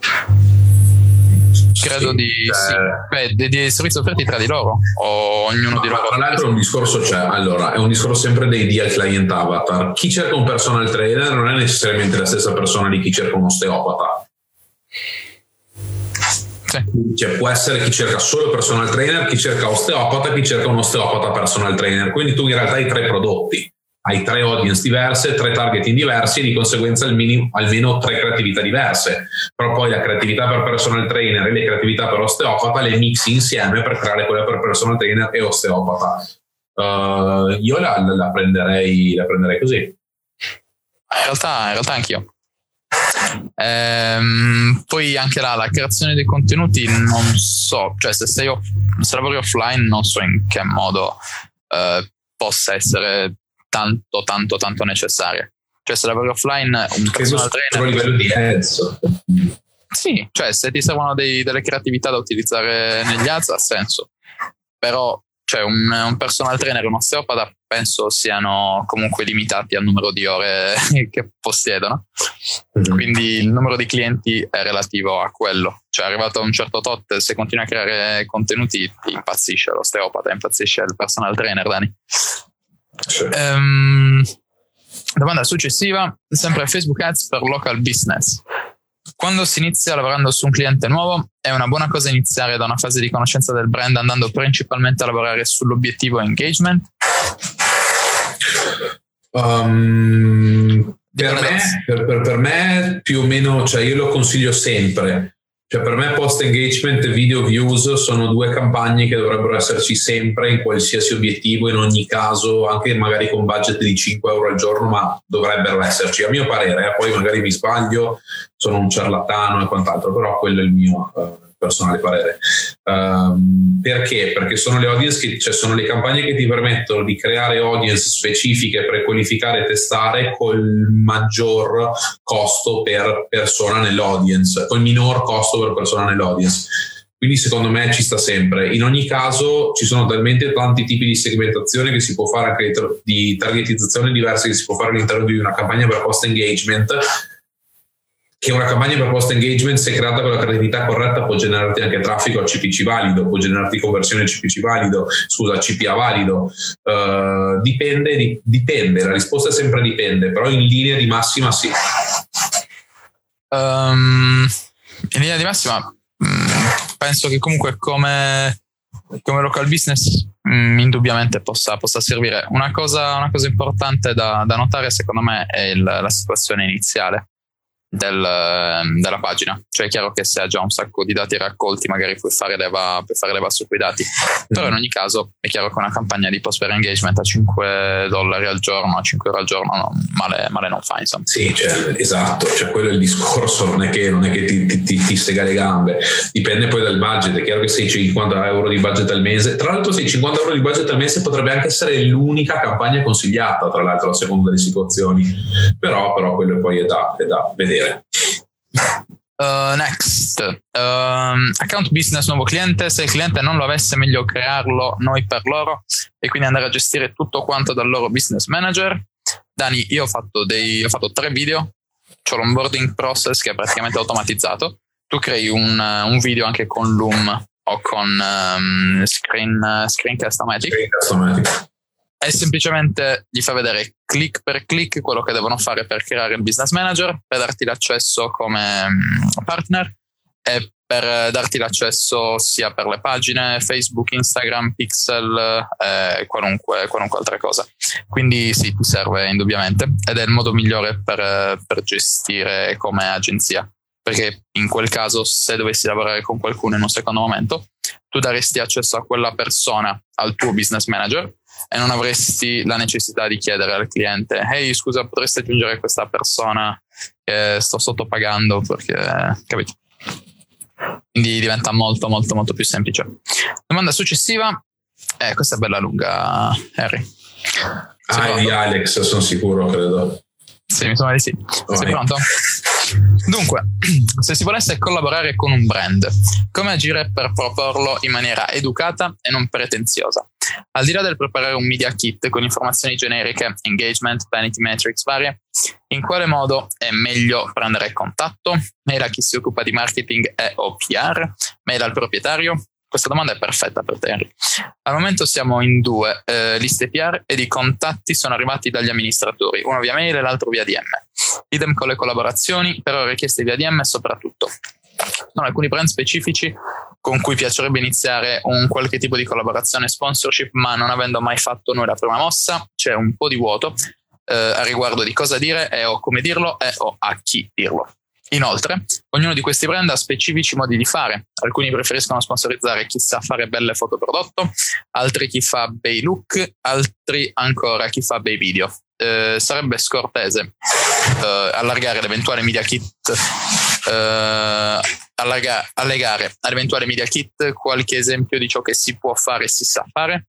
Credo sì, di, cioè... sì. Beh, dei, servizi offerti tra di loro o ognuno di loro. Tra l'altro un discorso c'è, allora, è un discorso sempre dei deal client avatar. Chi cerca un personal trainer non è necessariamente la stessa persona di chi cerca un osteopata sì. Cioè, può essere chi cerca solo personal trainer, chi cerca osteopata, chi cerca un osteopata personal trainer. Quindi tu in realtà hai tre prodotti. Hai tre audience diverse, tre targeting diversi e di conseguenza almeno, almeno tre creatività diverse. Però poi la creatività per personal trainer e le creatività per osteopata le mixi insieme per creare quella per personal trainer e osteopata. Uh, io la, la, prenderei, la prenderei così. In realtà, in realtà anch'io. Ehm, poi anche là la creazione dei contenuti non so, cioè se, sei off, se lavori offline non so in che modo eh, possa essere tanto tanto tanto necessaria. Cioè se lavori offline un personal trainer... a livello di ads. Sì, cioè se ti servono dei, delle creatività da utilizzare negli ads ha senso. Però cioè un, un, personal trainer e un osteopata penso siano comunque limitati al numero di ore che possiedono. Mm-hmm. Quindi il numero di clienti è relativo a quello. Cioè, arrivato a un certo tot, se continui a creare contenuti, impazzisce l'osteopata, impazzisce il personal trainer, Dani. Sì. Um, domanda successiva, sempre Facebook Ads per local business. Quando si inizia lavorando su un cliente nuovo, è una buona cosa iniziare da una fase di conoscenza del brand andando principalmente a lavorare sull'obiettivo engagement? Um, per, me, per, per, per, me, più o meno, cioè io lo consiglio sempre. Cioè per me post engagement e video views sono due campagne che dovrebbero esserci sempre in qualsiasi obiettivo, in ogni caso, anche magari con budget di 5 euro al giorno, ma dovrebbero esserci. A mio parere, eh, poi magari mi sbaglio, sono un ciarlatano e quant'altro, però quello è il mio uh, personale parere. Um, perché? Perché sono le audience che, cioè sono le campagne che ti permettono di creare audience specifiche, prequalificare e testare col maggior costo per persona nell'audience, col minor costo per persona nell'audience. Quindi secondo me ci sta sempre. In ogni caso ci sono talmente tanti tipi di segmentazione che si può fare anche di targetizzazione diverse che si può fare all'interno di una campagna per post engagement che una campagna per post engagement, se creata con la creatività corretta, può generarti anche traffico a CPC valido, può generarti conversione a CPC valido, scusa, a CPA valido. Uh, dipende, dipende, la risposta è sempre dipende, però in linea di massima sì. Um, in linea di massima, mm, penso che comunque come, come local business mm, indubbiamente possa, possa servire. Una cosa, una cosa importante da, da, notare, secondo me, è il, la situazione iniziale del, ehm, della pagina. Cioè è chiaro che se ha già un sacco di dati raccolti magari puoi fare leva, puoi fare leva su quei dati. Però in ogni caso è chiaro che una campagna di post per engagement a 5 dollari al giorno, a 5 euro al giorno, no, male, male, non fa insomma. Sì, cioè, esatto, cioè, quello è il discorso, non è che, non è che ti, ti, ti, ti stega le gambe. Dipende poi dal budget, è chiaro che sei 50 euro di budget al mese. Tra l'altro sei 50 euro di budget al mese potrebbe anche essere l'unica campagna consigliata, tra l'altro a seconda delle situazioni. Però, però quello poi è da, è da vedere vedere. Uh, next, uh, account business nuovo cliente. Se il cliente non lo avesse, meglio crearlo noi per loro e quindi andare a gestire tutto quanto dal loro business manager. Dani, io ho fatto, dei, ho fatto tre video. C'ho l'onboarding process che è praticamente automatizzato. Tu crei un, un video anche con Loom o con um, screen, Screencast-O-Matic. Screencast-O-Matic è semplicemente gli fa vedere click per click quello che devono fare per creare il business manager, per darti l'accesso come mm, partner e per darti l'accesso sia per le pagine Facebook, Instagram, Pixel e eh, qualunque, qualunque, altra cosa. Quindi sì, ti serve indubbiamente ed è il modo migliore per, per gestire come agenzia. Perché in quel caso, se dovessi lavorare con qualcuno in un secondo momento, tu daresti accesso a quella persona al tuo business manager e non avresti la necessità di chiedere al cliente hey scusa potresti aggiungere questa persona che sto sottopagando? Perché capito? Quindi diventa molto molto molto più semplice. Domanda successiva. Eh, questa è bella lunga Harry. Ah, di Alex sono sicuro credo. Sì mi sembra di sì. Vai. sei pronto? Dunque, se si volesse collaborare con un brand, come agire per proporlo in maniera educata e non pretenziosa? Al di là del preparare un media kit con informazioni generiche, engagement, vanity metrics varie, in quale modo è meglio prendere contatto? Mail a chi si occupa di marketing e o PR? Mail al proprietario? Questa domanda è perfetta per te. Al momento siamo in due eh, liste PR ed i contatti sono arrivati dagli amministratori, uno via mail e l'altro via DM. Idem con le collaborazioni, però richieste via DM soprattutto. Sono alcuni brand specifici con cui piacerebbe iniziare un qualche tipo di collaborazione sponsorship, ma non avendo mai fatto noi la prima mossa, c'è un po' di vuoto eh, a riguardo di cosa dire e o come dirlo e o a chi dirlo. Inoltre, ognuno di questi brand ha specifici modi di fare. Alcuni preferiscono sponsorizzare chi sa fare belle foto prodotto, altri chi fa bei look, altri ancora chi fa bei video. Eh, sarebbe scortese eh, allargare l'eventuale media kit eh, allarga, allegare all'eventuale media kit qualche esempio di ciò che si può fare e si sa fare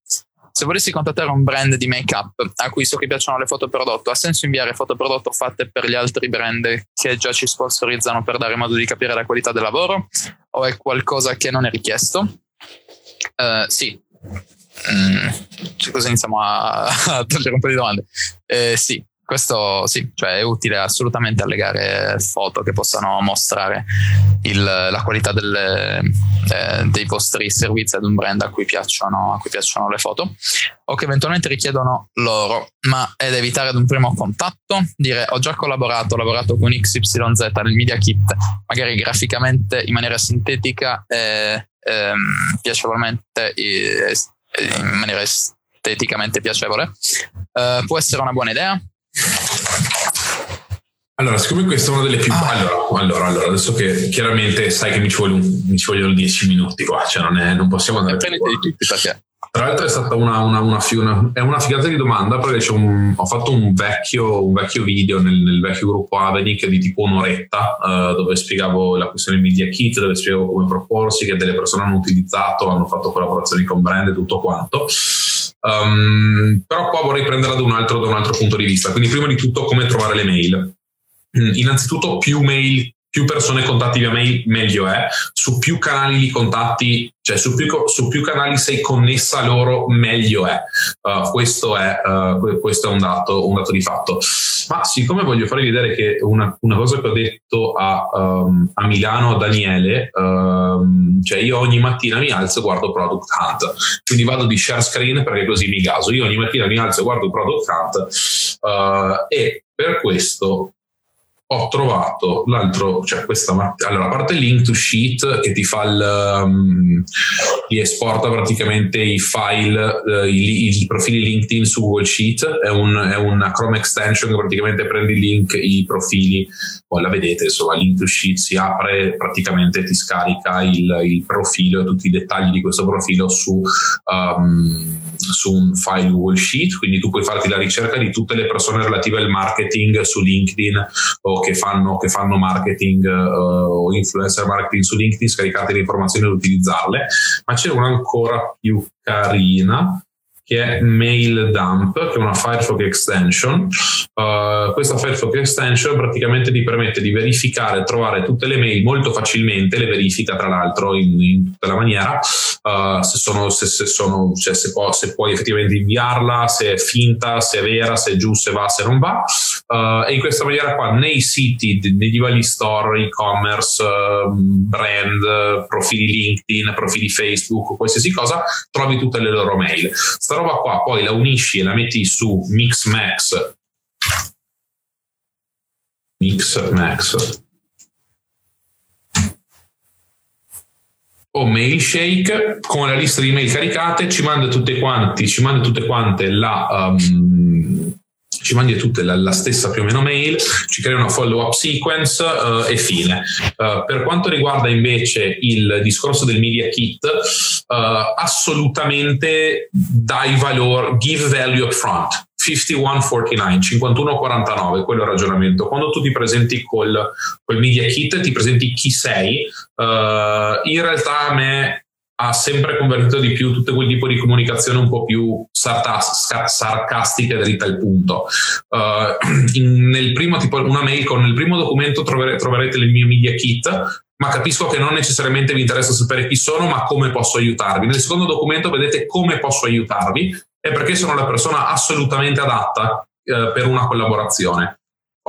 se volessi contattare un brand di make-up a cui so che piacciono le foto prodotto, ha senso inviare foto prodotto fatte per gli altri brand che già ci sponsorizzano per dare modo di capire la qualità del lavoro? O è qualcosa che non è richiesto? Uh, sì. Mm, così iniziamo a, a togliere un po' di domande. Eh, sì, questo sì, cioè è utile assolutamente allegare foto che possano mostrare il, la qualità delle, eh, dei vostri servizi ad un brand a cui, piacciono, a cui piacciono le foto o che eventualmente richiedono loro, ma è da evitare ad un primo contatto, dire ho già collaborato, ho lavorato con XYZ nel Media Kit, magari graficamente in maniera sintetica e ehm, piacevolmente in maniera esteticamente piacevole. Uh, può essere una buona idea, allora, siccome questa è una delle più... Ah. Allora, allora, allora, adesso che chiaramente sai che mi ci, un, mi ci vogliono dieci minuti qua, cioè non, è, non possiamo andare... Di tutti perché... Tra l'altro è stata una, una, una, una, è una figata di domanda perché un, ho fatto un vecchio, un vecchio video nel, nel, vecchio gruppo Avenic di tipo un'oretta uh, dove spiegavo la questione media kit, dove spiegavo come proporsi, che delle persone hanno utilizzato, hanno fatto collaborazioni con brand e tutto quanto. Um, però qua vorrei prenderla da un, altro, da un altro punto di vista. Quindi prima di tutto come trovare le mail. Mm, innanzitutto più mail più persone contatti via mail meglio è, su più canali li contatti, cioè su più, su più canali sei connessa a loro meglio è. Uh, questo, è uh, questo è, un dato, un dato di fatto. Ma siccome voglio farvi vedere che una, una cosa che ho detto a, um, a Milano a Daniele, um, cioè io ogni mattina mi alzo e guardo Product Hunt, quindi vado di share screen perché così mi caso. Io ogni mattina mi alzo e guardo Product Hunt uh, e per questo ho trovato l'altro, cioè questa mattina, allora a parte link to sheet che ti fa il, um, ti esporta praticamente i file, uh, i, i, profili LinkedIn su Google Sheet, è, un, è, una Chrome extension che praticamente prende i link, i profili, poi la vedete, insomma, link to sheet si apre, praticamente ti scarica il, il profilo tutti i dettagli di questo profilo su, um, su un file Google Sheet, quindi tu puoi farti la ricerca di tutte le persone relative al marketing su LinkedIn o che fanno, che fanno marketing uh, o influencer marketing su LinkedIn, scaricate le informazioni ed utilizzarle, ma c'è una ancora più carina che è Mail Dump, che è una Firefox extension. Uh, questa Firefox extension praticamente ti permette di verificare, trovare tutte le mail molto facilmente, le verifica tra l'altro in, in tutta la maniera, uh, se, sono, se, se, sono, cioè se, può, se, puoi effettivamente inviarla, se è finta, se è vera, se è giù, se va, se non va. Uh, e in questa maniera qua nei siti, nei vari store, e-commerce, brand, profili LinkedIn, profili Facebook, qualsiasi cosa, trovi tutte le loro mail. Sta roba qua poi la unisci e la metti su Mixmax. Mixmax. o Mailshake con la lista di mail caricate ci manda tutte quanti ci manda tutte quante la um, ci mandi tutte la, la, stessa più o meno mail, ci crea una follow up sequence uh, e fine. Uh, per quanto riguarda invece il discorso del media kit, uh, assolutamente dai valore, give value up front. 51-49, 51-49, quello è il ragionamento. Quando tu ti presenti col, col media kit, ti presenti chi sei, in realtà a me ha sempre convertito di più tutto quel tipo di comunicazione un po' più sarcastica e dritta al punto. Uh, in, nel primo tipo una mail con nel primo documento trovere, troverete il mio media kit, ma capisco che non necessariamente vi interessa sapere chi sono, ma come posso aiutarvi. Nel secondo documento vedete come posso aiutarvi e perché sono la persona assolutamente adatta uh, per una collaborazione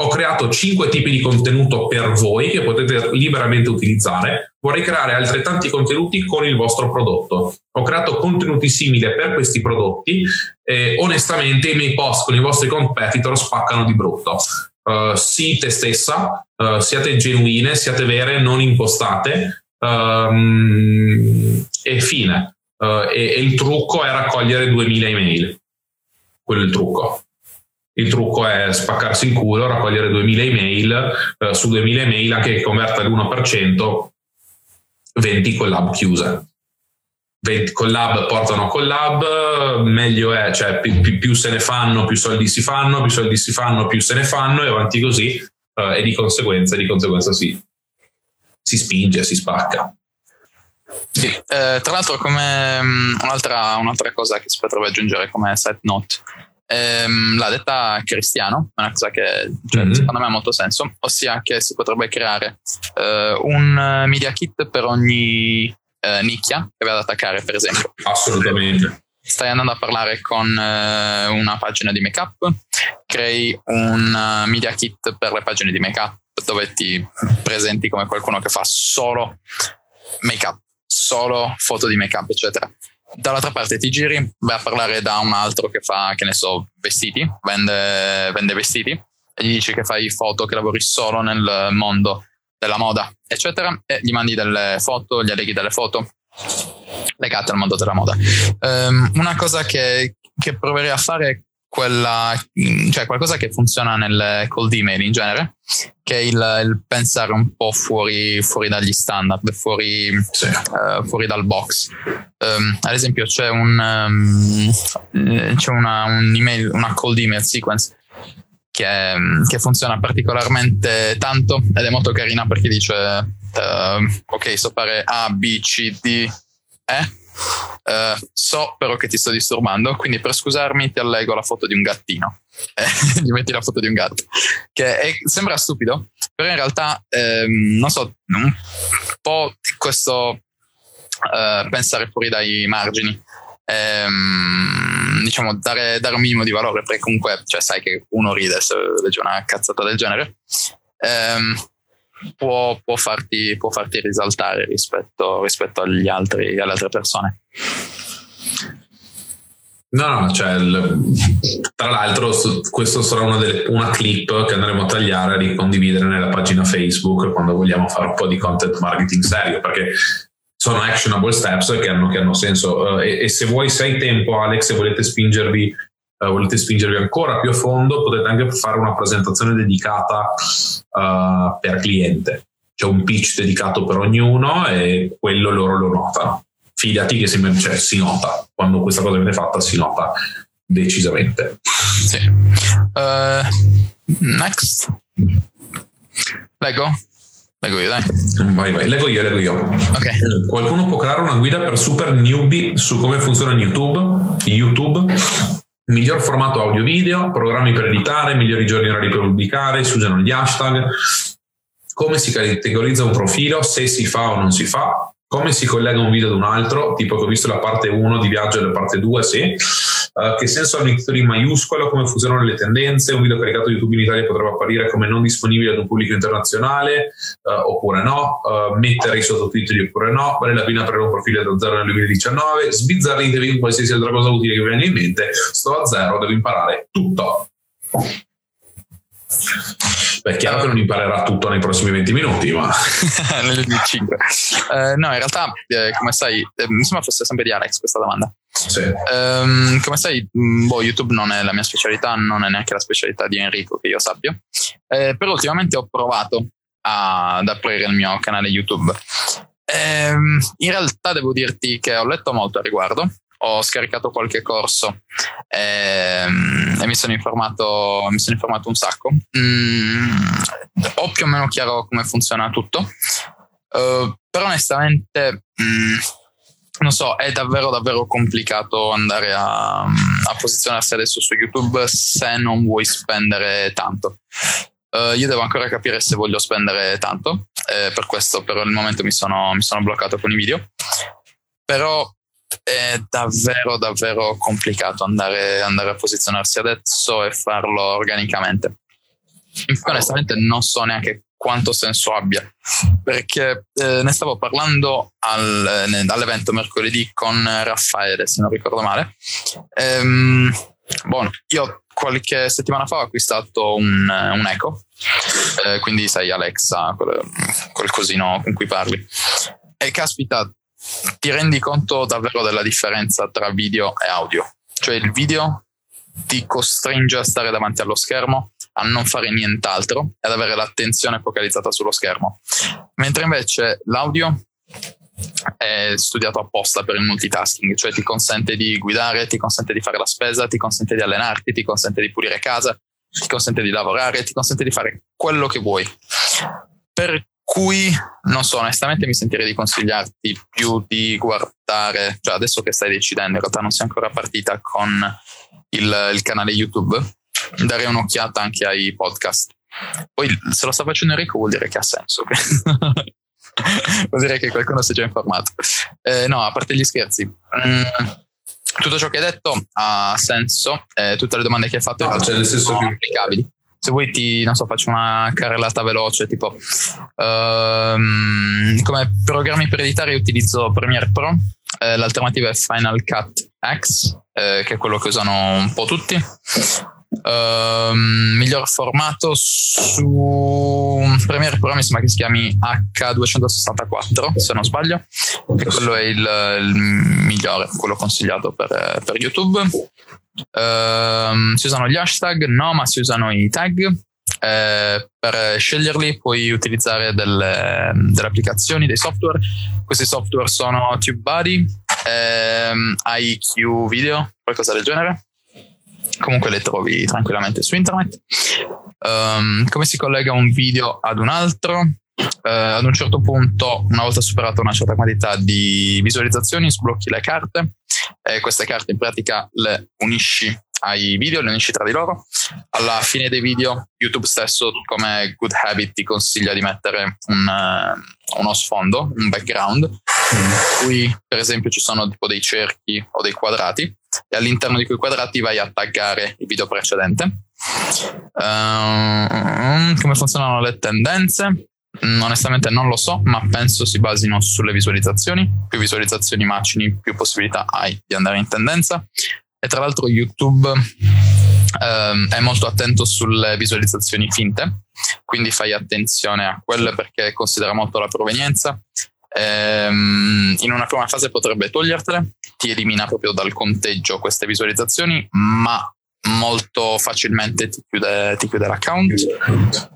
ho creato cinque tipi di contenuto per voi che potete liberamente utilizzare. Vorrei creare altrettanti contenuti con il vostro prodotto. Ho creato contenuti simili per questi prodotti e onestamente i miei post con i vostri competitor spaccano di brutto. Uh, sii te stessa, uh, siate genuine, siate vere, non impostate um, e fine. Uh, e, e, il trucco è raccogliere 2000 email. Quello è il trucco. Il trucco è spaccarsi il culo, raccogliere 2000 email, uh, su 2000 email anche che converta l'1%, 20 collab chiuse. 20 collab portano collab, meglio è, cioè più, più, più, se ne fanno, più soldi si fanno, più soldi si fanno, più se ne fanno e avanti così uh, e di conseguenza, di conseguenza si, si spinge, si spacca. Sì, eh, tra l'altro come um, un'altra, un'altra, cosa che si potrebbe aggiungere come side note, ehm, l'ha detta Cristiano, è una cosa che cioè, mm-hmm. secondo me ha molto senso, ossia che si potrebbe creare eh, un media kit per ogni eh, nicchia che va ad attaccare, per esempio. Assolutamente. Stai andando a parlare con eh, una pagina di make up, crei un uh, media kit per le pagine di make up dove ti presenti come qualcuno che fa solo make up solo foto di make up, eccetera. Dall'altra parte ti giri, vai a parlare da un altro che fa, che ne so, vestiti, vende, vende vestiti, e gli dici che fai foto, che lavori solo nel mondo della moda, eccetera, e gli mandi delle foto, gli alleghi delle foto legate al mondo della moda. Um, una cosa che, che proverei a fare quella, cioè qualcosa che funziona nel cold email in genere, che è il, il pensare un po' fuori, fuori dagli standard, fuori, sì. uh, fuori dal box. Um, ad esempio, c'è, un, um, c'è una, un email, una cold email sequence che, che, funziona particolarmente tanto ed è molto carina perché dice: uh, Ok, so fare A, B, C, D, E Uh, so però che ti sto disturbando, quindi per scusarmi ti allego la foto di un gattino. Eh, gli metti la foto di un gatto. Che è, sembra stupido, però in realtà, ehm, non so, un po' questo uh, pensare fuori dai margini. Ehm, diciamo dare, dare, un minimo di valore perché comunque cioè, sai che uno ride se legge una cazzata del genere ehm, può, può, farti, può farti, risaltare rispetto, rispetto altri, alle altre persone. No, no, cioè, il, tra l'altro questo sarà una, delle, una, clip che andremo a tagliare e ricondividere nella pagina Facebook quando vogliamo fare un po' di content marketing serio, perché sono actionable steps che hanno, che hanno senso. Uh, e, e, se vuoi, se hai tempo, Alex, e volete spingervi uh, volete spingervi ancora più a fondo, potete anche fare una presentazione dedicata uh, per cliente. C'è un pitch dedicato per ognuno e quello loro lo notano. Fidati che si, cioè, si nota, quando questa cosa viene fatta si nota decisamente. Sì. Uh, next. Leggo. Leggo io, dai. Vai, vai, leggo io, leggo io. Ok. Qualcuno può creare una guida per super newbie su come funziona YouTube? YouTube? Miglior formato audio video, programmi per editare, migliori giorni orari per pubblicare, si usano gli hashtag, come si categorizza un profilo, se si fa o non si fa, come si collega un video ad un altro, tipo che ho visto la parte 1 di viaggio e la parte 2, sì. Uh, che senso ha un in maiuscolo, come funzionano le tendenze, un video caricato YouTube in Italia potrebbe apparire come non disponibile ad un pubblico internazionale uh, oppure no, uh, mettere i sottotitoli oppure no, vale la pena aprire un profilo da zero nel 2019, sbizzarritevi in qualsiasi altra cosa utile che vi venga in mente, sto a zero, devo imparare tutto. Beh, è chiaro che non imparerà tutto nei prossimi 20 minuti, ma... Nelle 5. Uh, no, in realtà, eh, come sai, eh, mi sembra fosse sempre di Alex questa domanda. Sì. Um, come sai, mm, boh, YouTube non è la mia specialità, non è neanche la specialità di Enrico, che io sappia. Eh, però ultimamente ho provato a, ad aprire il mio canale YouTube. Um, in realtà devo dirti che ho letto molto a riguardo, ho scaricato qualche corso ehm, e mi sono informato, mi sono informato un sacco. Mm, ho più o meno chiaro come funziona tutto, uh, però onestamente mm, non so, è davvero davvero complicato andare a, a, posizionarsi adesso su YouTube se non vuoi spendere tanto. Uh, io devo ancora capire se voglio spendere tanto, eh, per questo per il momento mi sono, mi sono bloccato con i video. Però è davvero davvero complicato andare, andare, a posizionarsi adesso e farlo organicamente. Onestamente non so neanche quanto senso abbia, perché eh, ne stavo parlando al, ne, all'evento mercoledì con Raffaele, se non ricordo male. Ehm, buono, io qualche settimana fa ho acquistato un, un Echo, eh, quindi sai Alexa, quel, quel cosino con cui parli. e caspita, ti rendi conto davvero della differenza tra video e audio. Cioè il video ti costringe a stare davanti allo schermo, a non fare nient'altro e ad avere l'attenzione focalizzata sullo schermo. Mentre invece l'audio è studiato apposta per il multitasking, cioè ti consente di guidare, ti consente di fare la spesa, ti consente di allenarti, ti consente di pulire casa, ti consente di lavorare, ti consente di fare quello che vuoi. Per cui non so, onestamente mi sentirei di consigliarti più di guardare, cioè adesso che stai decidendo, in realtà non sei ancora partita con il, il canale YouTube, dare un'occhiata anche ai podcast. Poi se lo sta facendo Enrico vuol dire che ha senso. vuol dire che qualcuno si è già informato. Eh, no, a parte gli scherzi. Mm, tutto ciò che hai detto ha senso, eh, tutte le domande che hai fatto no, cioè sono applicabili se vuoi ti, so, faccio una carrellata veloce, tipo um, come programmi per editare utilizzo Premiere Pro, eh, l'alternativa è Final Cut X, eh, che è quello che usano un po' tutti. Uh, miglior formato su Premiere Pro mi sembra che si chiami H264 se non sbaglio e quello è il, il migliore quello consigliato per, per YouTube Uh, si usano gli hashtag? No, ma si usano i tag. Eh, per sceglierli puoi utilizzare delle, delle, applicazioni, dei software. Questi software sono TubeBuddy, ehm, IQ Video, qualcosa del genere. Comunque le trovi tranquillamente su internet. Um, come si collega un video ad un altro? Uh, ad un certo punto, una volta superata una certa quantità di visualizzazioni, sblocchi le carte e queste carte in pratica le unisci ai video, le unisci tra di loro. Alla fine dei video, YouTube stesso, come good habit, ti consiglia di mettere un, uh, uno sfondo, un background, in cui per esempio ci sono tipo dei cerchi o dei quadrati, e all'interno di quei quadrati vai a taggare il video precedente. Uh, come funzionano le tendenze? Mm, onestamente non lo so, ma penso si basino sulle visualizzazioni. Più visualizzazioni macini, più possibilità hai di andare in tendenza. E tra l'altro YouTube ehm, è molto attento sulle visualizzazioni finte, quindi fai attenzione a quelle perché considera molto la provenienza. Ehm, in una prima fase potrebbe togliertele, ti elimina proprio dal conteggio queste visualizzazioni, ma molto facilmente ti chiude, ti chiude l'account.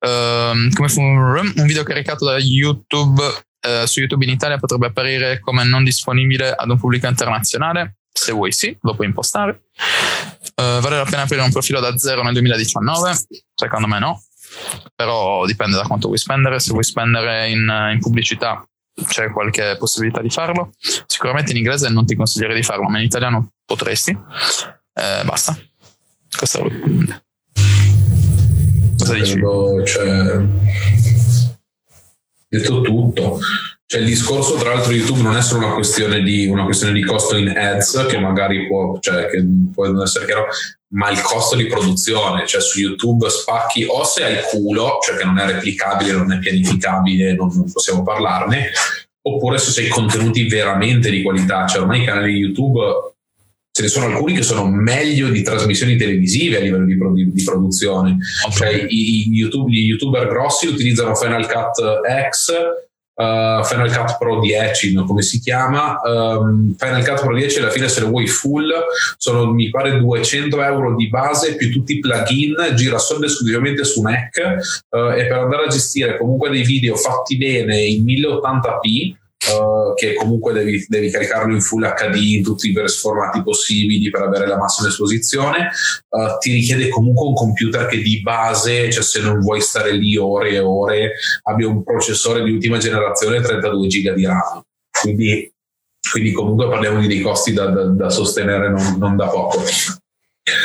Uh, come fu un video caricato da YouTube uh, su YouTube in Italia potrebbe apparire come non disponibile ad un pubblico internazionale. Se vuoi, sì, lo puoi impostare. Uh, vale la pena aprire un profilo da zero nel 2019? Secondo me no, però dipende da quanto vuoi spendere. Se vuoi spendere in, in pubblicità, c'è qualche possibilità di farlo. Sicuramente in inglese non ti consiglierei di farlo, ma in italiano potresti. Eh, basta. Questo è lo Cosa dici? Cioè, detto tutto. Cioè, il discorso, tra l'altro, YouTube non è solo una questione di, una questione di costo in ads, che magari può, cioè, che può essere chiaro, ma il costo di produzione. Cioè, su YouTube spacchi o se hai culo, cioè che non è replicabile, non è pianificabile, non, possiamo parlarne, oppure se sei contenuti veramente di qualità. Cioè, ormai i canali YouTube ce ne sono alcuni che sono meglio di trasmissioni televisive a livello di, produ- di produzione. Cioè, i, i YouTube, gli youtuber grossi utilizzano Final Cut X, uh, Final Cut Pro 10, no? come si chiama. Um, Final Cut Pro 10 alla fine se lo vuoi full sono mi pare 200 euro di base più tutti i plugin, gira solo esclusivamente su Mac uh, e per andare a gestire comunque dei video fatti bene in 1080p Uh, che comunque devi, devi, caricarlo in full HD in tutti i vari formati possibili per avere la massima esposizione, uh, ti richiede comunque un computer che di base, cioè se non vuoi stare lì ore e ore, abbia un processore di ultima generazione 32 giga di RAM. Quindi, quindi comunque parliamo di dei costi da, da, da sostenere non, non da poco.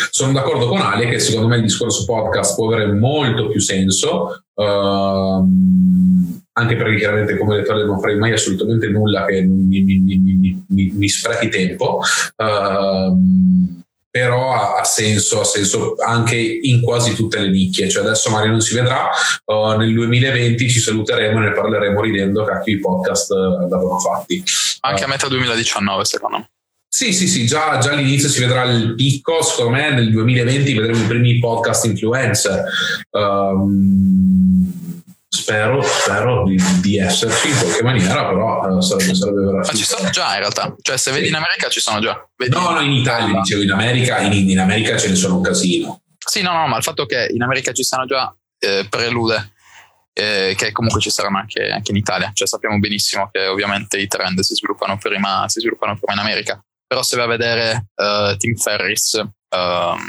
Sono d'accordo con Ale che secondo me il discorso podcast può avere molto più senso. Uh, anche perché chiaramente come detto non farei mai assolutamente nulla che mi, mi, mi, mi sprechi tempo, uh, però ha, ha, senso, ha senso anche in quasi tutte le nicchie, cioè adesso magari non si vedrà, uh, nel 2020 ci saluteremo e ne parleremo ridendo che i podcast andavano fatti. Anche a metà 2019 secondo me. Sì, sì, sì, già, già, all'inizio si vedrà il picco, secondo me nel 2020 vedremo i primi podcast influencer. Um, spero, spero di, di, esserci in qualche maniera, però eh, sarebbe, sarebbe veramente. Ma ci sono già in realtà, cioè se vedi in America ci sono già. Vedi no, no, in Italia, dicevo, in America, in, in America ce ne sono un casino. Sì, no, no, ma il fatto che in America ci siano già eh, prelude eh, che comunque ci saranno anche, anche, in Italia. Cioè sappiamo benissimo che ovviamente i trend si sviluppano prima, si sviluppano prima in America. Però se vai a vedere uh, Tim Ferris, um,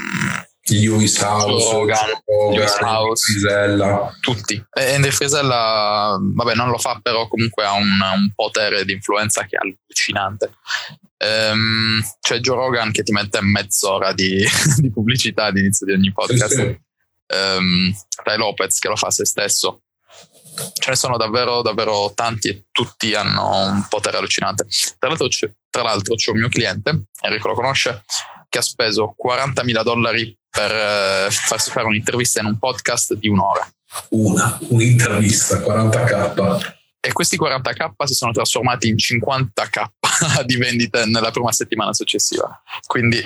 Lewis House, Hogan, Lewis House Frisella. tutti. E Andy Frisella, vabbè, non lo fa, però comunque ha un, un potere di influenza che è allucinante. Um, c'è Joe Rogan che ti mette mezz'ora di, di pubblicità all'inizio di ogni podcast. Sì, sì. Um, Ray Lopez che lo fa a se stesso ce ne sono davvero, davvero tanti e tutti hanno un potere allucinante. Tra l'altro, c'è, tra l'altro c'è un mio cliente, Enrico lo conosce, che ha speso 40.000 dollari per eh, farsi fare un'intervista in un podcast di un'ora. Una, un'intervista, 40k e questi 40k si sono trasformati in 50k di vendite nella prima settimana successiva. Quindi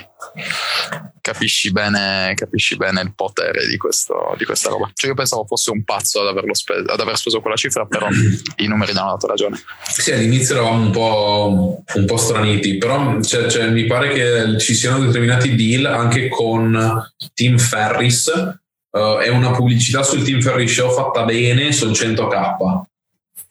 capisci bene, capisci bene il potere di, questo, di, questa roba. Cioè io pensavo fosse un pazzo ad, spe- ad, aver speso quella cifra, però i numeri hanno dato ragione. Sì, all'inizio eravamo un po', un po straniti, però cioè, cioè, mi pare che ci siano determinati deal anche con Tim Ferris. Uh, è una pubblicità sul Team Ferris Show fatta bene, sono 100k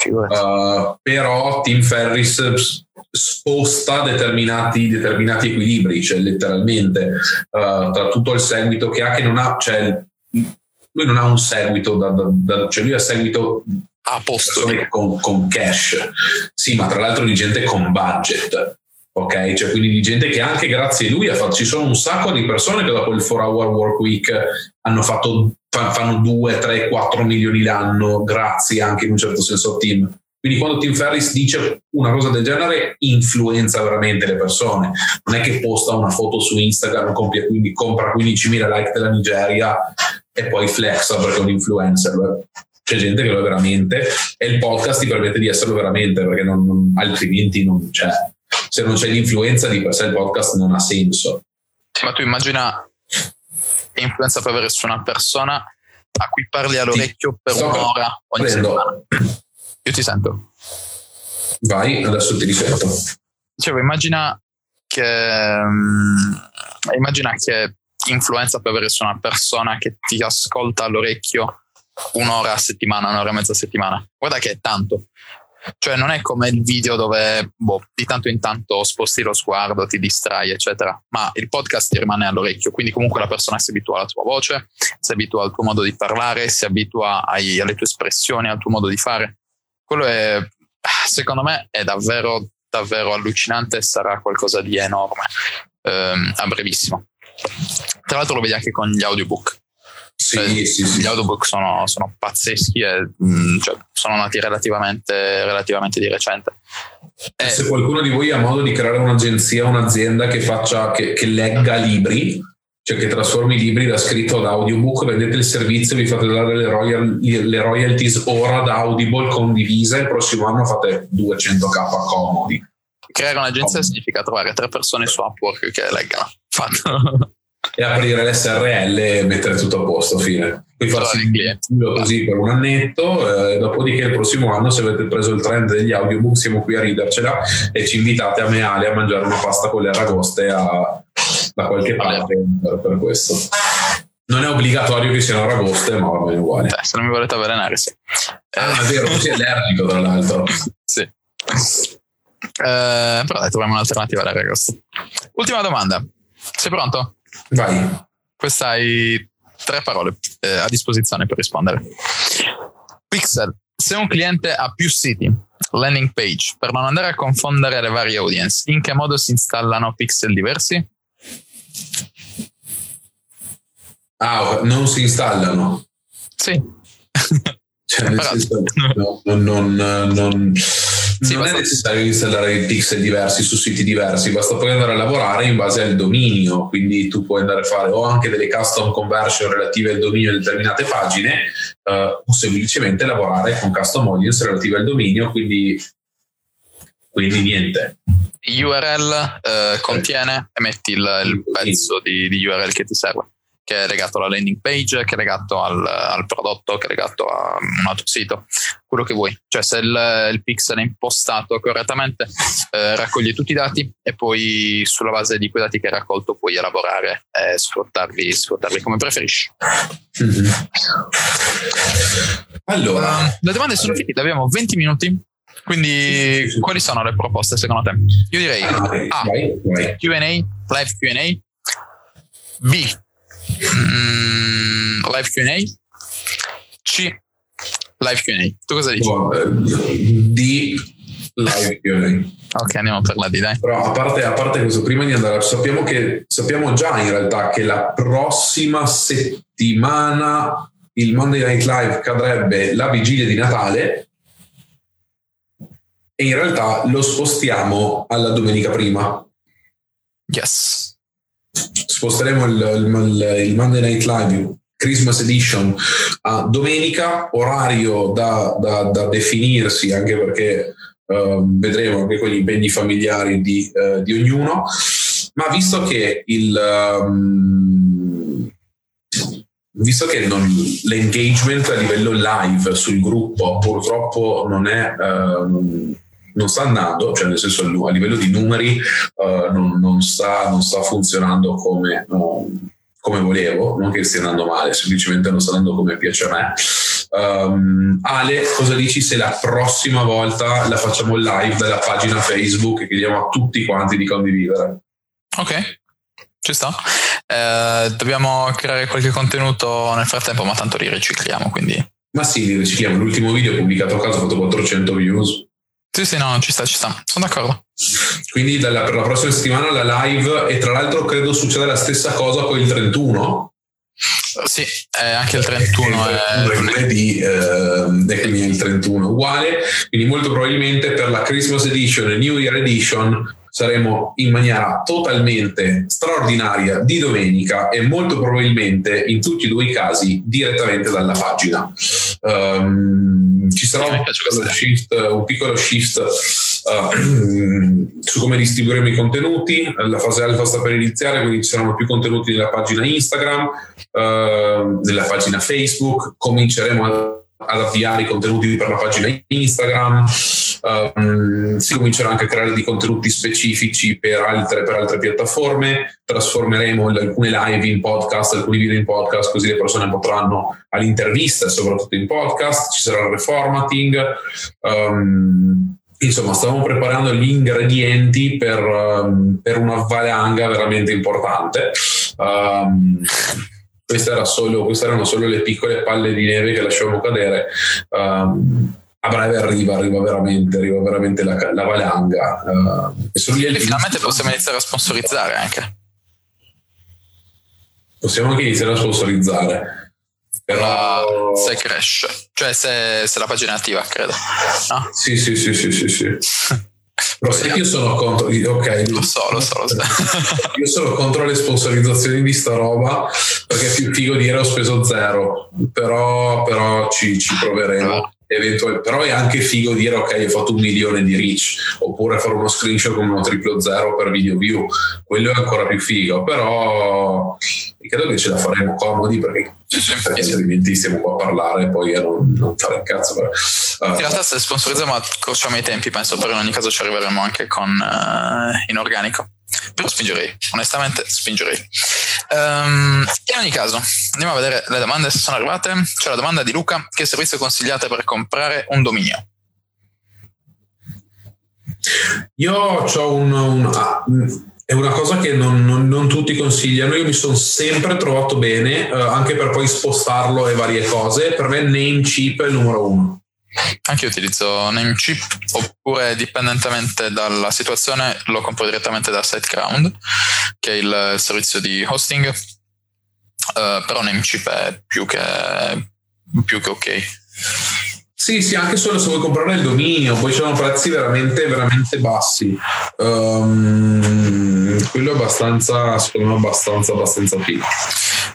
Uh, però Tim Ferris sposta determinati, determinati equilibri, cioè letteralmente uh, tra tutto il seguito che ha, che non ha, cioè, lui non ha un seguito, da, da, da, cioè lui ha seguito a posto. con, con cash, sì, ma tra l'altro di gente con budget ok? Cioè, quindi di gente che anche grazie a lui ha fatto, ci sono un sacco di persone che dopo il 4 hour work week hanno fatto, fanno 2, 3, 4 milioni l'anno, grazie anche in un certo senso a Tim. Quindi quando Tim Ferris dice una cosa del genere, influenza veramente le persone. Non è che posta una foto su Instagram, compia, quindi compra 15.000 like della Nigeria e poi flexa perché è un influencer. C'è gente che lo è veramente e il podcast ti permette di esserlo veramente perché non, non, altrimenti non c'è se non c'è l'influenza di per sé il podcast non ha senso. Ma tu immagina l'influenza può avere su una persona a cui parli all'orecchio per Sto un'ora ogni prendo. settimana. Io ti sento. Vai, adesso ti risento. Dicevo, immagina che, um, immagina che influenza può avere su una persona che ti ascolta all'orecchio un'ora a settimana, un'ora e mezza a settimana. Guarda che è tanto. Cioè non è come il video dove boh, di tanto in tanto sposti lo sguardo, ti distrai, eccetera, ma il podcast ti rimane all'orecchio, quindi comunque la persona si abitua alla tua voce, si abitua al tuo modo di parlare, si abitua ai, alle tue espressioni, al tuo modo di fare. Quello è, secondo me, è davvero, davvero allucinante e sarà qualcosa di enorme ehm, a brevissimo. Tra l'altro lo vedi anche con gli audiobook. Sì, cioè, sì, sì. Gli audiobook sono, sono pazzeschi e mh, mm, cioè, sono nati relativamente, relativamente di recente. E se qualcuno di voi ha modo di creare un'agenzia, un'azienda che, faccia, che, che legga libri, cioè che trasformi i libri da scritto ad audiobook, vendete il servizio, vi fate dare le, royal, le royalties ora da Audible condivise, il prossimo anno fate 200k comodi. Creare un'agenzia oh. significa trovare tre persone su Upwork che leggano. Fatto e aprire l'SRL e mettere tutto a posto, fine. Poi farsi il così per un annetto, eh, dopodiché il prossimo anno se avete preso il trend degli audiobook siamo qui a ridercela e ci invitate a Meale a mangiare una pasta con le aragoste a, da qualche parte per, per, questo. Non è obbligatorio che siano aragoste, ma va bene uguale. Eh, se non mi volete avvelenare, sì. Ah, è vero, così è allergico tra l'altro. sì. Eh, però dai, troviamo un'alternativa alle aragoste. Ultima domanda. Sei pronto? Vai. Questa hai tre parole eh, a disposizione per rispondere. Pixel. Se un cliente ha più siti, landing page, per non andare a confondere le varie audience, in che modo si installano pixel diversi? Ah, non si installano? Sì. Cioè, nel senso, no, non, non, non sì, non è necessario installare i pixel diversi su siti diversi, basta poi andare a lavorare in base al dominio, quindi tu puoi andare a fare o anche delle custom conversion relative al dominio di determinate pagine uh, o semplicemente lavorare con custom audience relative al dominio, quindi, quindi niente. URL uh, contiene e metti il, il pezzo di, di URL che ti serve. Che è legato alla landing page, che è legato al, al prodotto, che è legato a un altro sito, quello che vuoi. Cioè se il, il pixel è impostato correttamente, eh, raccoglie tutti i dati e poi sulla base di quei dati che hai raccolto puoi elaborare e sfruttarli, sfruttarli come preferisci. Mm-hmm. Allora, uh, le domande sono finite, abbiamo 20 minuti. Quindi, quali sono le proposte secondo te? Io direi A. QA, live QA. B. Mm, live QA. C. Live QA. Tu cosa dici? D. Live QA. Ok, andiamo per la D, dai. Però a parte, a parte questo, prima di andare, sappiamo, che, sappiamo già in realtà che la prossima settimana il Monday Night Live cadrebbe la vigilia di Natale e in realtà lo spostiamo alla domenica prima. Yes. Sposteremo il, il, il Monday Night Live Christmas Edition a domenica, orario da, da, da definirsi anche perché uh, vedremo anche con gli impegni familiari di, uh, di ognuno, ma visto che il... Um, visto che non, l'engagement a livello live sul gruppo purtroppo non è uh, non sta andando, cioè nel senso a livello di numeri uh, non, non, sta, non, sta, funzionando come, uh, come, volevo, non che stia andando male, semplicemente non sta andando come piace a me. Um, Ale, cosa dici se la prossima volta la facciamo live dalla pagina Facebook e chiediamo a tutti quanti di condividere? Ok, ci sta. Eh, dobbiamo creare qualche contenuto nel frattempo, ma tanto li ricicliamo, quindi... Ma sì, li ricicliamo. L'ultimo video pubblicato a caso ha fatto 400 views. Sì, sì, no, ci sta, ci sta. Sono d'accordo. Quindi dalla, per la prossima settimana la live e tra l'altro credo succeda la stessa cosa con il 31. Sì, eh, anche il 31 è lunedì, eh, quindi il 31 uguale. Quindi molto probabilmente per la Christmas Edition e New Year Edition saremo in maniera totalmente straordinaria di domenica e molto probabilmente in tutti e due i casi direttamente dalla pagina. Um, ci sarà un piccolo, shift, un piccolo shift uh, su come distribuiremo i contenuti. La fase alfa sta per iniziare, quindi ci saranno più contenuti nella pagina Instagram, uh, nella pagina Facebook. Cominceremo ad avviare i contenuti per la pagina Instagram, um, si comincerà anche a creare dei contenuti specifici per altre, per altre piattaforme, trasformeremo alcune live in podcast, alcuni video in podcast, così le persone potranno all'intervista, soprattutto in podcast, ci sarà il reformatting. Um, insomma, stavamo preparando gli ingredienti per, um, per una valanga veramente importante. Um, queste, era solo, queste, erano solo le piccole palle di neve che lasciamo cadere. Um, a breve arriva, arriva veramente, arriva veramente la, la valanga. Uh, e, finalmente possiamo iniziare a sponsorizzare anche. Possiamo anche iniziare a sponsorizzare. Però... Se cresce, cioè se, se la pagina è attiva, credo. No? Sì, sì, sì, sì, sì. sì. Però sai che io sono contro, ok, lo so, lo so, lo so. io sono contro le sponsorizzazioni di sta roba perché è più figo dire ho speso zero, però, però ci, ci proveremo. Eventual, però è anche figo dire ok ho fatto un milione di reach oppure fare uno screenshot con uno triplo zero per video view. Quello è ancora più figo però credo che ce la faremo comodi perché altrimenti stiamo qua a parlare e poi a non, non fare il cazzo però, uh, in realtà se sponsorizziamo accorciamo i tempi penso però in ogni caso ci arriveremo anche con uh, in organico però spingerei onestamente spingerei um, in ogni caso andiamo a vedere le domande se sono arrivate c'è la domanda di Luca che servizio consigliate per comprare un dominio io ho un, un ah, è una cosa che non, non, non, tutti consigliano. Io mi sono sempre trovato bene, eh, anche per poi spostarlo e varie cose. Per me Namecheap è il numero uno. Anche io utilizzo Namecheap, oppure dipendentemente dalla situazione lo compro direttamente da SiteGround, che è il servizio di hosting. Uh, però Namecheap è più che, più che ok. Sì, sì, anche solo se vuoi comprare il dominio, poi c'erano prezzi veramente, veramente bassi. Um, quello è abbastanza, secondo me, abbastanza, abbastanza figo.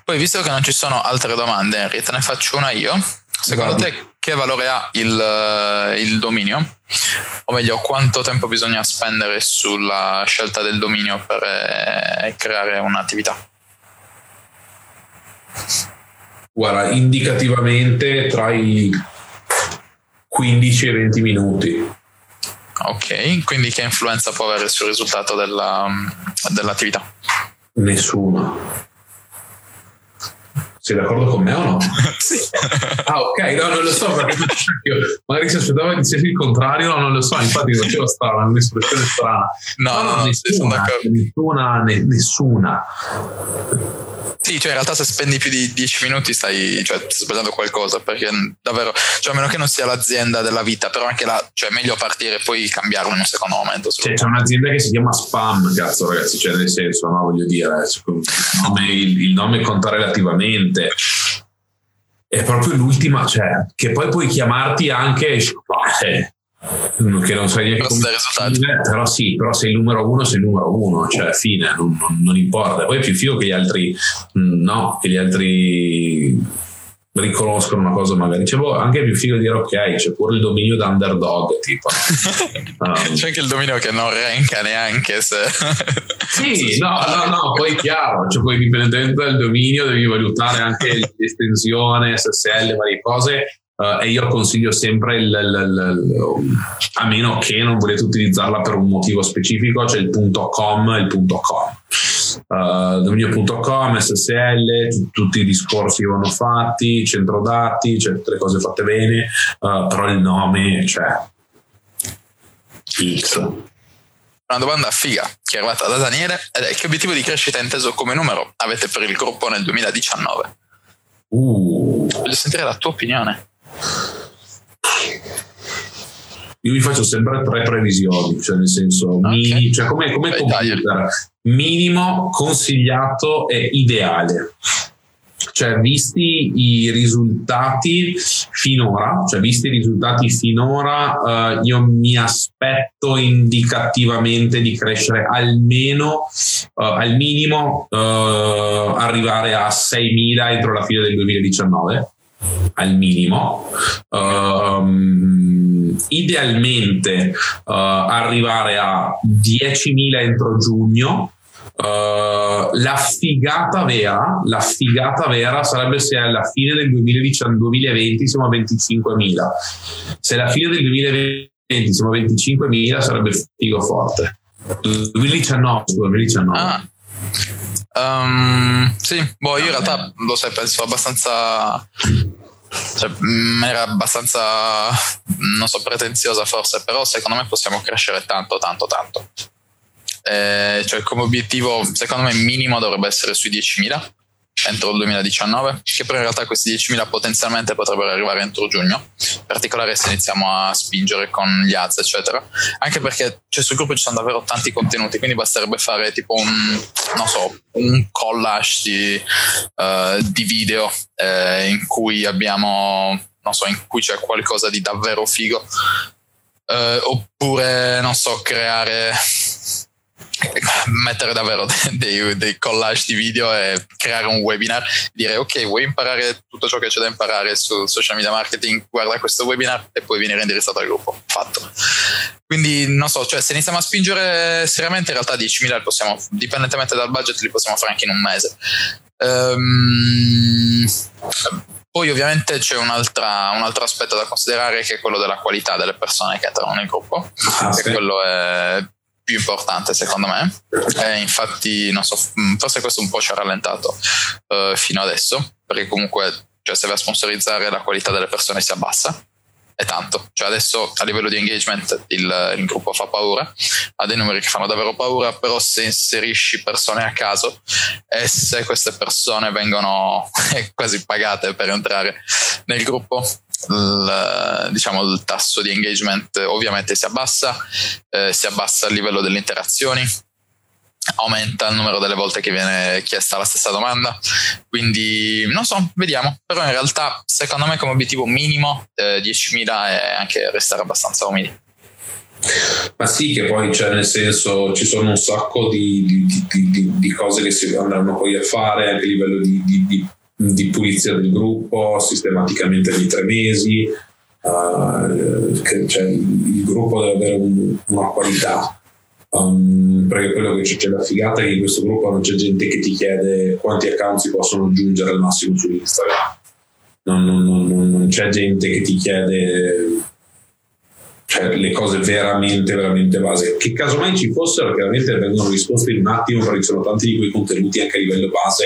Poi, visto che non ci sono altre domande, Henry, te ne faccio una io. Secondo Guarda. te che valore ha il, eh, il, dominio? O meglio, quanto tempo bisogna spendere sulla scelta del dominio per eh, creare un'attività? Guarda, indicativamente tra i 15 e 20 minuti. Ok, quindi che influenza può avere sul risultato della, dell'attività? Nessuna. Sei d'accordo con me o no? sì. Ah, ok, no, non lo so perché magari si aspettava di dire il contrario, no, non lo so, infatti facevo strana, un'espressione strana. No, no, no, no nessuna, nessuna, nessuna. Sì, cioè in realtà se spendi più di 10 minuti stai, cioè, stai sbagliando qualcosa, perché davvero, cioè a meno che non sia l'azienda della vita, però anche là, cioè è meglio partire e poi cambiarlo in un secondo momento. Cioè, c'è un'azienda che si chiama Spam, cazzo ragazzi, cioè nel senso, no, voglio dire, il nome, il nome conta relativamente è proprio l'ultima, cioè, che poi puoi chiamarti anche eh, che non sai neanche come scrivere, però sì, però sei il numero uno, sei il numero uno, cioè fine, non, non, non importa. Poi è più figo che gli altri, mm, no, che gli altri riconoscono una cosa magari. C'è boh, anche più figo dire ok c'è pure il dominio da underdog tipo. Um, c'è anche il dominio che non ranka neanche se sì no no no poi è chiaro cioè poi indipendentemente dal dominio devi valutare anche l'estensione SSL varie cose Uh, e io consiglio sempre il, il, il, a meno che non volete utilizzarla per un motivo specifico c'è il punto .com e il punto .com uh, dominio.com, SSL tutti i discorsi che vanno fatti centro dati, c'è tutte le cose fatte bene uh, però il nome cioè X una domanda figa che è arrivata da Daniele ed è che obiettivo di crescita inteso come numero avete per il gruppo nel 2019? Uh. Voglio sentire la tua opinione. Io vi faccio sempre tre previsioni, cioè nel senso, okay. mini, cioè come, come computer. Minimo, consigliato e ideale. Cioè, visti i risultati finora, cioè visti i risultati finora, uh, io mi aspetto indicativamente di crescere almeno, uh, al minimo, uh, arrivare a 6.000 entro la fine del 2019 al minimo. Um, idealmente uh, arrivare a 10.000 entro giugno. Uh, la figata vera, la figata vera sarebbe se alla fine del 2020 siamo a 25.000. Se alla fine del 2020 siamo a 25.000 sarebbe figo forte. 2019, 2019. Ah. Um, sì, boh, io in realtà lo sai, penso abbastanza. Cioè, mm, era abbastanza, non so, pretenziosa forse, però secondo me possiamo crescere tanto, tanto, tanto. Eh, cioè, come obiettivo, secondo me, minimo dovrebbe essere sui 10.000 entro il 2019, che però in realtà questi 10.000 potenzialmente potrebbero arrivare entro giugno, in particolare se iniziamo a spingere con gli ads, eccetera. Anche perché cioè, sul gruppo ci sono davvero tanti contenuti, quindi basterebbe fare tipo un, non so, un collage di, uh, di video eh, in cui abbiamo, non so, in cui c'è qualcosa di davvero figo. Uh, oppure, non so, creare mettere davvero dei, dei, collage di video e creare un webinar dire ok vuoi imparare tutto ciò che c'è da imparare su social media marketing? Guarda questo webinar e poi venire indirizzato al gruppo. Fatto. Quindi non so cioè se iniziamo a spingere seriamente in realtà 10.000 possiamo dipendentemente dal budget li possiamo fare anche in un mese. Um, poi ovviamente c'è un, un altro aspetto da considerare che è quello della qualità delle persone che entrano nel gruppo, ah, sì. quello è più importante secondo me. E infatti, non so, mm, forse questo un po' ci ha rallentato uh, fino adesso, perché comunque cioè, se vai a sponsorizzare la qualità delle persone si abbassa. E tanto, cioè adesso a livello di engagement il, il, gruppo fa paura, ha dei numeri che fanno davvero paura, però se inserisci persone a caso e se queste persone vengono quasi pagate per entrare nel gruppo, il, diciamo, il tasso di engagement ovviamente si abbassa, eh, si abbassa il livello delle interazioni, aumenta il numero delle volte che viene chiesta la stessa domanda. Quindi non so, vediamo. Però in realtà, secondo me, come obiettivo minimo eh, 10.000 è anche restare abbastanza umili. Ma sì, che poi c'è cioè, nel senso ci sono un sacco di, di, di, di, cose che si andranno poi a fare anche a livello di, pulizia del gruppo sistematicamente ogni tre mesi. Uh, che, cioè, il gruppo deve avere un, una qualità. Um, perché quello che c'è, c'è figata è che in questo gruppo non c'è gente che ti chiede quanti account si possono aggiungere al massimo su Instagram. Non, non, non, non c'è gente che ti chiede cioè, le cose veramente, veramente base. Che casomai ci fossero, chiaramente vengono risposte in un attimo, perché ci sono tanti di quei contenuti anche a livello base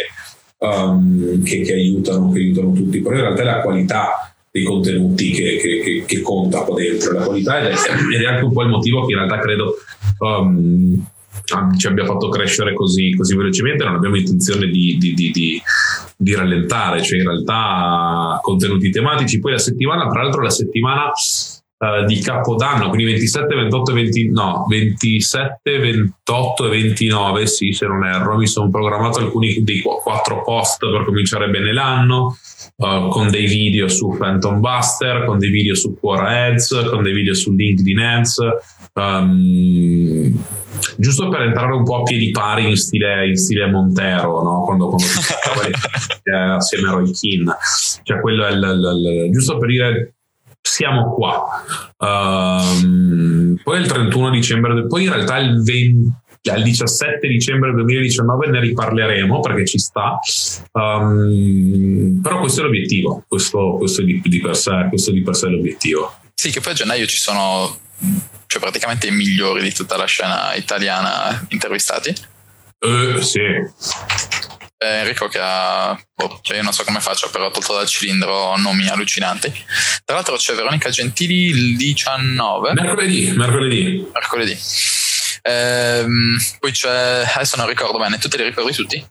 um, che, che, aiutano, che aiutano tutti. Però in realtà la qualità dei contenuti che, che, che, conta qua dentro, la qualità ed è, ed è, anche un po' il motivo che in realtà credo um, ci abbia fatto crescere così, così velocemente, non abbiamo intenzione di, di, di, di, rallentare, cioè in realtà contenuti tematici, poi la settimana, tra l'altro la settimana uh, di Capodanno, quindi 27, 28, 20, no, 27, 28 e 29, sì, se non erro, mi sono programmato alcuni dei quattro post per cominciare bene l'anno, uh, con dei video su Phantom Buster, con dei video su Quora Ads, con dei video su LinkedIn Ads, um, giusto per entrare un po' a piedi pari in stile, in stile Montero, no? quando, quando eh, assieme a Roy Keane. Cioè, quello è il, il, il, giusto per dire siamo qua. Um, poi il 31 dicembre, poi in realtà il 20 al 17 dicembre 2019 ne riparleremo perché ci sta um, però questo è l'obiettivo questo, questo, di, di sé, questo, di, per sé, è l'obiettivo sì che poi a gennaio ci sono cioè praticamente i migliori di tutta la scena italiana intervistati uh, sì eh, Enrico che ha, oh, cioè io non so come faccio, però ha tolto dal cilindro nomi allucinanti. Tra l'altro c'è Veronica Gentili il 19. Mercoledì, mercoledì. Mercoledì. Ehm, poi c'è, adesso non ricordo bene, tu te li ricordi tutti?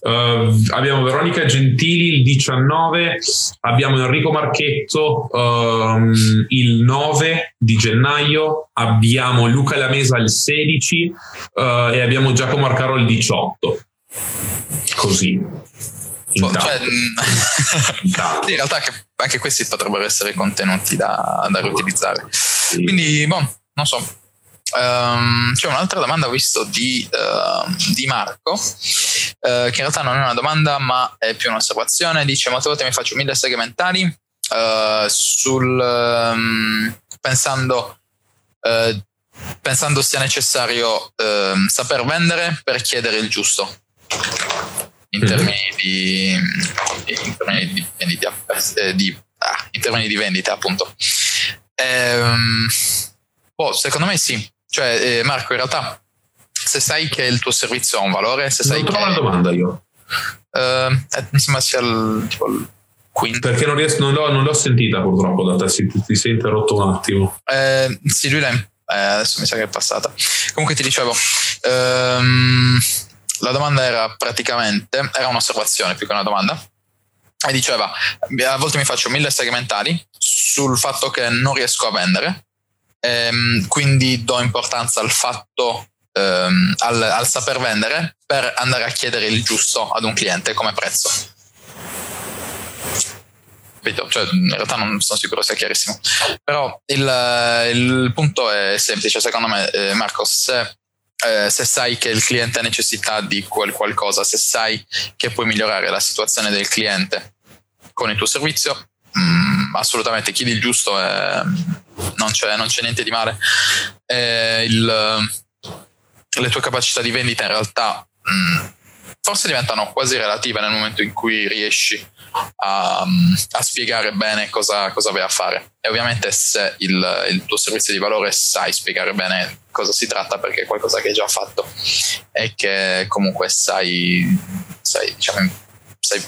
Uh, abbiamo Veronica Gentili il 19, abbiamo Enrico Marchetto um, il 9 di gennaio, abbiamo Luca Lamesa il 16 uh, e abbiamo Giacomo Arcaro il 18 così. Cioè, in realtà anche, anche, questi potrebbero essere contenuti da, da riutilizzare. Sì. Quindi, boh, non so. Um, c'è un'altra domanda ho visto di, uh, di Marco, uh, che in realtà non è una domanda, ma è più un'osservazione. Dice: Molte volte mi faccio mille segmentali uh, sul um, pensando pensando sia necessario saper vendere per chiedere il giusto in mhm. termini di, in termini di vendita, eh, di, ah, in termini di vendita appunto. Ehm, oh, secondo me sì, cioè eh, Marco in realtà se sai che il tuo servizio ha un valore, se sai non che... una domanda io. Uh, mi sembra sia il, tipo, il quinto. Perché non, riesco, non, l'ho, non l'ho sentita purtroppo da te, si, ti sei interrotto un attimo. Eh, sì, lui l'ha... Eh, adesso mi sa che è passata. Comunque ti dicevo... Ehm, la domanda era praticamente, era un'osservazione più che una domanda, e diceva, a volte mi faccio mille segmentali sul fatto che non riesco a vendere, ehm, quindi do importanza al fatto, ehm, al, al saper vendere per andare a chiedere il giusto ad un cliente come prezzo. Cioè, in realtà non sono sicuro sia chiarissimo. Però il, il punto è semplice, secondo me, eh, Marco, se eh, se sai che il cliente ha necessità di quel qualcosa, se sai che puoi migliorare la situazione del cliente con il tuo servizio, mh, mm, assolutamente chiedi il giusto e non c'è, non c'è niente di male. Il, le tue capacità di vendita in realtà mh, mm, forse diventano quasi relative nel momento in cui riesci a, a spiegare bene cosa, cosa, vai a fare. E ovviamente se il, il, tuo servizio di valore sai spiegare bene cosa si tratta perché è qualcosa che hai già fatto e che comunque sai, sai, diciamo, sai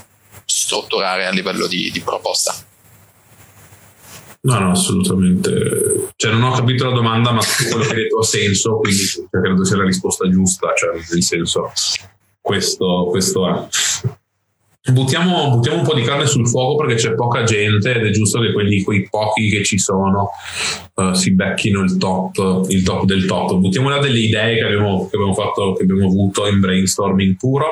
strutturare a livello di, di proposta. No, no, assolutamente. Cioè, non ho capito la domanda, ma quello che hai detto ha senso, quindi cioè, credo sia la risposta giusta, cioè, nel senso, questo, questo è. Buttiamo, buttiamo, un po' di carne sul fuoco perché c'è poca gente ed è giusto che quelli, quei pochi che ci sono uh, si becchino il top, il top del top. Buttiamo là delle idee che abbiamo, che abbiamo, fatto, che abbiamo avuto in brainstorming puro,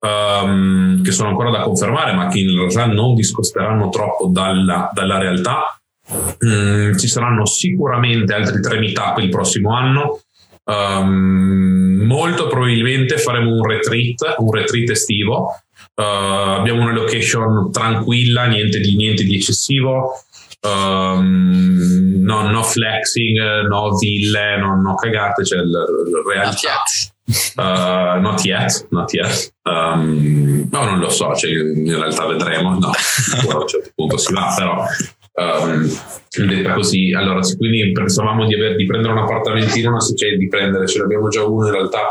um, che sono ancora da confermare, ma che in realtà non discosteranno troppo dalla, dalla realtà. Mm, ci saranno sicuramente altri tre meetup il prossimo anno. Um, molto probabilmente faremo un retreat, un retreat estivo Uh, abbiamo una location tranquilla, niente di, niente di eccessivo. Um, no, no, flexing, no ville, no, no cagate, c'è il, il realtà. Uh, not yet, not yet. Um, no, non lo so, cioè, in realtà vedremo. No, a un certo punto si va, però. Um, detta così, allora, quindi pensavamo di, aver, di prendere un appartamentino, una, cioè di prendere, ce l'abbiamo già uno in realtà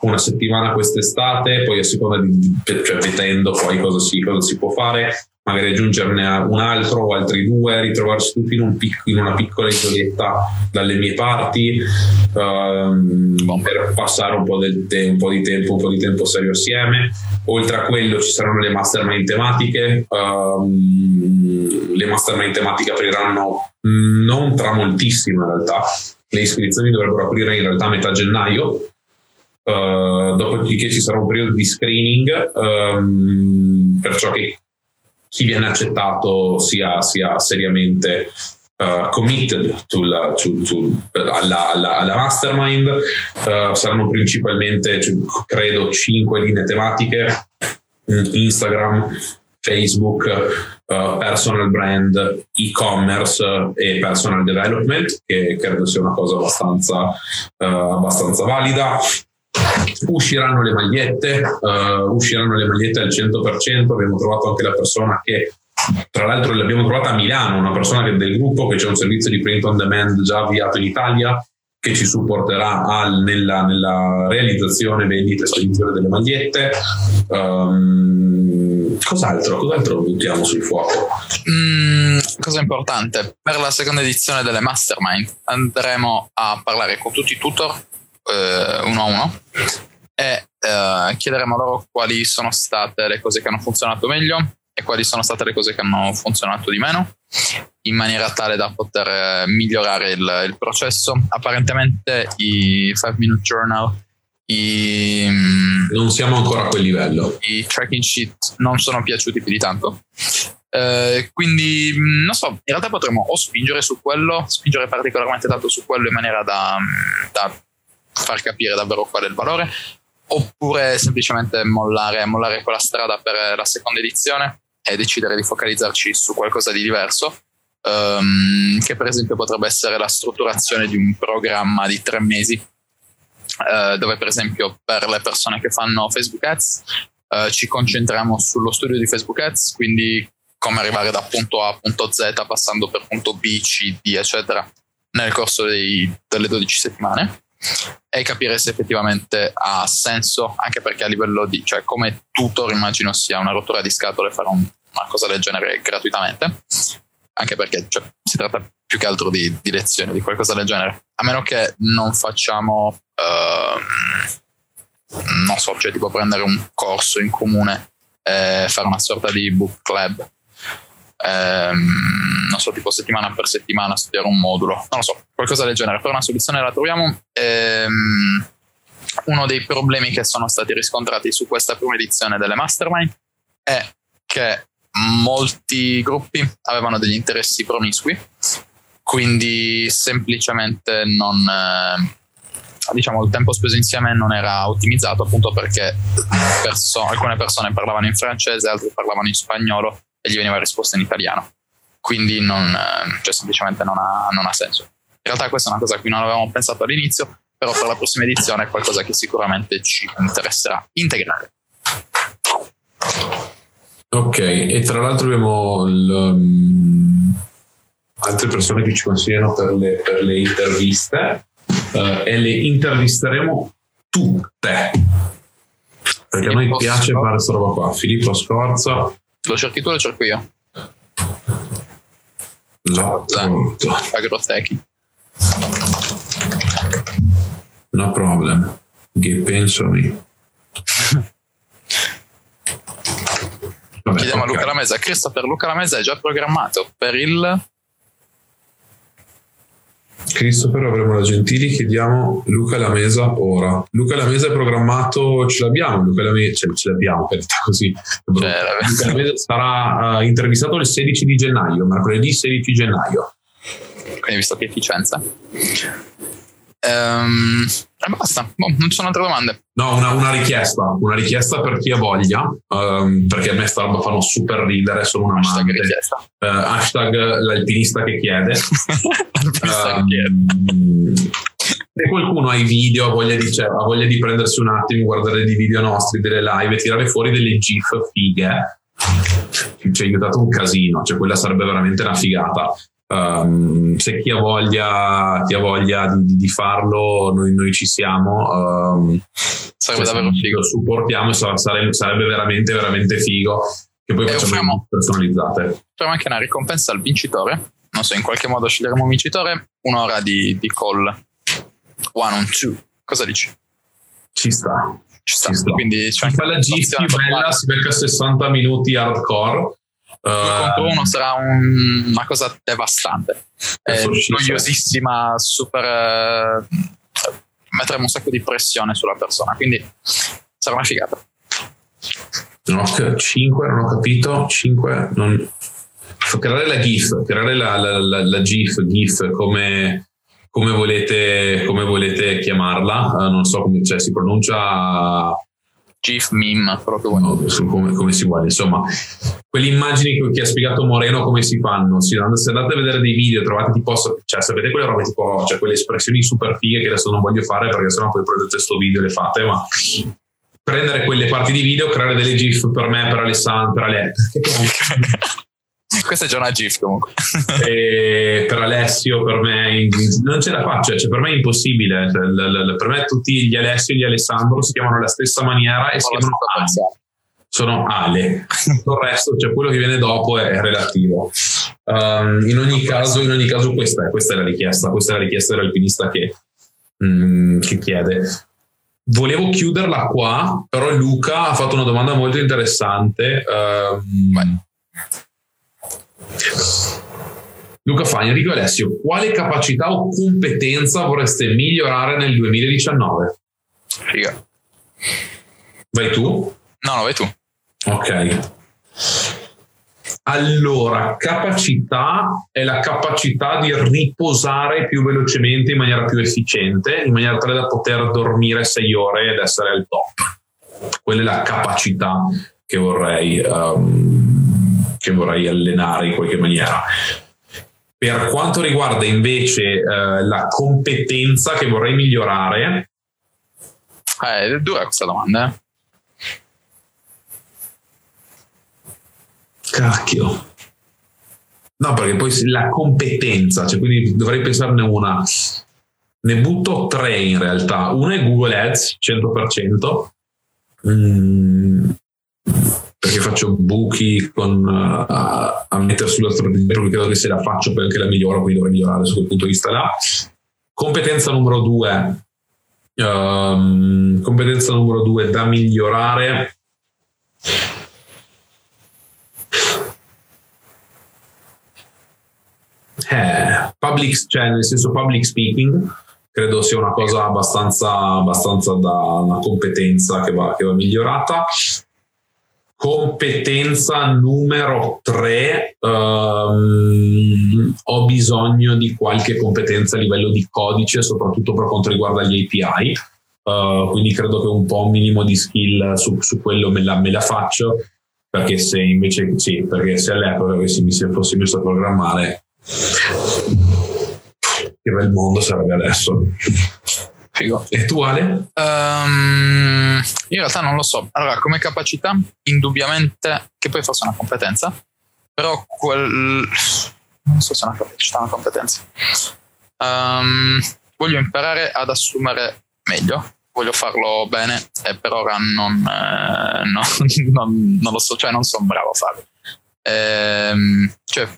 una settimana quest'estate, poi a seconda di, cioè vedendo poi cosa si, cosa si può fare, magari aggiungerne un altro o altri due, ritrovarsi tutti in, un pic- in una piccola isoletta dalle mie parti um, per passare un po, te- un po', di tempo, un po' di tempo serio assieme. Oltre a quello ci saranno le mastermind tematiche, um, le mastermind tematiche apriranno non tra moltissimo in realtà, le iscrizioni dovrebbero aprire in realtà a metà gennaio. Uh, dopodiché ci sarà un periodo di screening um, perciò che chi viene accettato sia, sia seriamente uh, committed to la, to, to, alla, alla, alla, mastermind. Uh, saranno principalmente, credo, cinque linee tematiche: Instagram, Facebook, uh, personal brand, e-commerce e personal development, che credo sia una cosa abbastanza, abbastanza valida usciranno le magliette, uh, usciranno le magliette al 100%, abbiamo trovato anche la persona che tra l'altro l'abbiamo trovata a Milano, una persona del gruppo che c'è un servizio di print on demand già avviato in Italia che ci supporterà al, nella, nella, realizzazione, vendita e spedizione delle magliette. Um, cos'altro? Cos'altro buttiamo sul fuoco? Mm, cosa importante, per la seconda edizione delle Mastermind andremo a parlare con tutti i tutor eh, uno a uno e eh, chiederemo loro quali sono state le cose che hanno funzionato meglio e quali sono state le cose che hanno funzionato di meno in maniera tale da poter migliorare il, il processo. Apparentemente i 5 minute journal i, mm, non siamo ancora a quel livello. I tracking sheet non sono piaciuti più di tanto. Eh, quindi mm, non so, in realtà potremmo o spingere su quello, spingere particolarmente tanto su quello in maniera da, mm, da far capire davvero qual è il valore, oppure semplicemente mollare, mollare quella strada per la seconda edizione e decidere di focalizzarci su qualcosa di diverso. Um, che per esempio potrebbe essere la strutturazione di un programma di tre mesi, uh, dove per esempio per le persone che fanno Facebook Ads uh, ci concentriamo sullo studio di Facebook Ads, quindi come arrivare da punto A a punto Z passando per punto B, C, D, eccetera, nel corso dei, delle 12 settimane e capire se effettivamente ha senso, anche perché a livello di, cioè come tutor immagino sia una rottura di scatole fare un, una cosa del genere gratuitamente, anche perché cioè, si tratta più che altro di, di, lezioni, di qualcosa del genere, a meno che non facciamo, uh, non so, cioè tipo prendere un corso in comune e fare una sorta di book club ehm, non so, tipo settimana per settimana studiare un modulo, non lo so, qualcosa del genere. Per una soluzione la troviamo. Ehm, uno dei problemi che sono stati riscontrati su questa prima edizione delle Mastermind è che molti gruppi avevano degli interessi promiscui, quindi semplicemente non... Eh, diciamo il tempo speso insieme non era ottimizzato appunto perché perso- alcune persone parlavano in francese, altre parlavano in spagnolo e gli veniva risposta in italiano. Quindi non, eh, cioè semplicemente non ha, non ha senso. In realtà questa è una cosa a cui non avevamo pensato all'inizio, però per la prossima edizione è qualcosa che sicuramente ci interesserà integrare. Ok, e tra l'altro abbiamo il, um, altre persone che ci consigliano per le, per le interviste uh, e le intervisteremo tutte. Perché Filippo a noi piace Scorza. fare questa roba qua. Filippo Scorza, lo cerchi tu o lo cerco io? No, pronto. Agrotechi. No problem. Che penso io. Vabbè, Chiediamo okay. a Luca Lamesa. Christopher, Luca Lamesa è già programmato per il Christopher avremo la Gentili, chiediamo Luca Lamesa ora. Luca Lamesa è programmato, ce l'abbiamo, Luca Lamesa, cioè, ce l'abbiamo per così. Cioè, Luca Lamesa sarà uh, intervistato il 16 di gennaio, mercoledì 16 gennaio. Quindi visto che efficienza. Eh, Ehm, e basta, boh, non ci sono altre domande. No, una, una richiesta, una richiesta per chi ha voglia, um, perché a me sta roba fanno super ridere, sono una hashtag. Uh, hashtag l'alpinista che chiede. l'alpinista che chiede. Se qualcuno ha i video, ha voglia, di, cioè, ha voglia di prendersi un attimo, guardare dei video nostri, delle live e tirare fuori delle GIF fighe, ci ha aiutato un casino, cioè quella sarebbe veramente una figata. Um, se chi ha voglia, chi ha voglia di, di farlo, noi, noi, ci siamo. Um, sarebbe davvero figo. Lo supportiamo e sarebbe, sarebbe, veramente, veramente figo. Che poi e facciamo offriamo, personalizzate. Offriamo anche una ricompensa al vincitore. Non so, in qualche modo sceglieremo un vincitore. Un'ora di, di call one on two. Cosa dici? Ci sta. Ci sta. Ci sta. Quindi c'è anche la GIF più bella, si becca 60 minuti hardcore Uh, contro uno sarà un, una cosa devastante, è noiosissima, super. Eh, metteremo un sacco di pressione sulla persona, quindi sarà una figata. No, 5, non ho capito. 5, non... creare la GIF, creare la, la, la, la GIF, GIF come, come, volete, come volete chiamarla, uh, non so come cioè, si pronuncia GIF meme, proprio no, come, come, si vuole, insomma, quelle immagini che, che, ha spiegato Moreno come si fanno. Se andate a vedere dei video, trovate tipo, cioè sapete quelle robe tipo, cioè quelle espressioni super fighe che adesso non voglio fare perché sennò poi prendete questo video e le fate, ma prendere quelle parti di video, creare delle GIF per me, per Alessandro, per Ale. Questa è già una GIF comunque. per Alessio, per me, non ce la faccio, cioè, per me è impossibile. Cioè, l- l- per me tutti gli Alessio e gli Alessandro si chiamano alla stessa maniera e si chiamano Ale. Sono Ale. Il resto, cioè quello che viene dopo è, è relativo. Um, in, ogni caso, in ogni caso, questa è, questa è la richiesta, questa è la richiesta dell'alpinista che, mm, che chiede volevo chiuderla qua, però Luca ha fatto una domanda molto interessante. Um, Luca Fagni, Enrico Alessio, quale capacità o competenza vorreste migliorare nel 2019? Riga. Vai tu? No, no, vai tu. Ok. Allora, capacità è la capacità di riposare più velocemente in maniera più efficiente, in maniera tale da poter dormire sei ore ed essere al top. Quella è la capacità che vorrei um, che vorrei allenare in qualche maniera. Per quanto riguarda invece eh, la competenza che vorrei migliorare, eh, è dura questa domanda. Eh. Cacchio. No, perché poi la competenza, cioè quindi dovrei pensarne una. Ne butto tre in realtà. Una è Google Ads 100%. Mm, faccio buchi con, uh, a mettere sulla strategia, perché credo che se la faccio poi anche la miglioro, quindi dovrei migliorare su quel punto di vista là. Competenza numero due, um, competenza numero due da migliorare. Eh, public, cioè nel senso public speaking, credo sia una cosa abbastanza, abbastanza da una competenza che va, che va migliorata competenza numero tre, um, ho bisogno di qualche competenza a livello di codice, soprattutto per quanto riguarda gli API. Uh, quindi credo che un po' un minimo di skill su, su quello me la, me la, faccio, perché se invece sì, perché se all'epoca che mi fossi messo a programmare, che bel mondo sarebbe adesso. Figo. E tu Ale? Um, io in realtà non lo so. Allora, come capacità, indubbiamente, che poi fosse una competenza, però quel... Non so se è una capacità o una competenza. Um, voglio imparare ad assumere meglio, voglio farlo bene e per ora non, eh, non, non, non lo so, cioè non sono bravo a farlo. Ehm, cioè,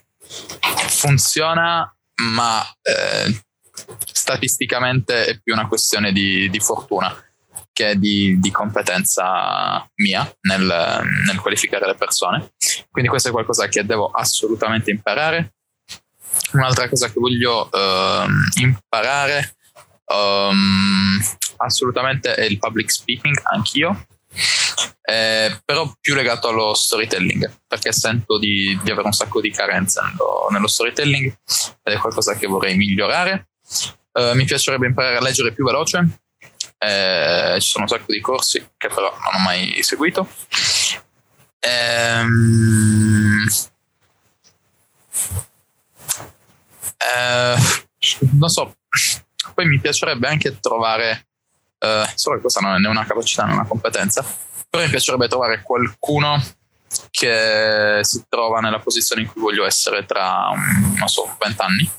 funziona, ma eh, statisticamente è più una questione di, di fortuna che di, di competenza mia nel, nel, qualificare le persone. Quindi questo è qualcosa che devo assolutamente imparare. Un'altra cosa che voglio uh, imparare um, assolutamente è il public speaking, anch'io. Eh, però più legato allo storytelling perché sento di, di avere un sacco di carenze nello, nello storytelling ed è qualcosa che vorrei migliorare Uh, mi piacerebbe imparare a leggere più veloce. Eh, ci sono un sacco di corsi che però non ho mai seguito. Ehm, eh, non so, poi mi piacerebbe anche trovare, solo che questa non è una capacità né una competenza, però mi piacerebbe trovare qualcuno che si trova nella posizione in cui voglio essere tra, non so, 20 anni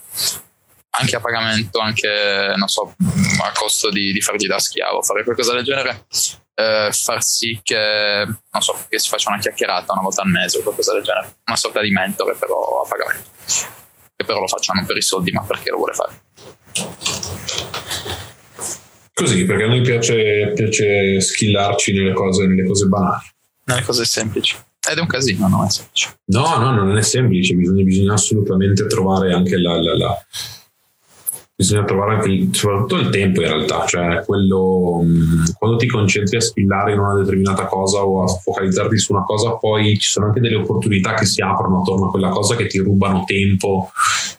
anche a pagamento, anche non so, a costo di, di fargli da schiavo, fare qualcosa del genere, eh, far sì che, non so, che si faccia una chiacchierata una volta al mese o qualcosa del genere, una sorta di mentore però a pagamento, che però lo faccia non per i soldi ma perché lo vuole fare. Così, perché a noi piace, piace skillarci nelle cose, nelle cose banali. Nelle cose semplici. Ed è un casino, non è semplice. No, no, non è semplice, bisogna, bisogna assolutamente trovare anche la, la, la bisogna trovare anche soprattutto il tempo in realtà, cioè quello quando ti concentri a spillare in una determinata cosa o a focalizzarti su una cosa, poi ci sono anche delle opportunità che si aprono attorno a quella cosa che ti rubano tempo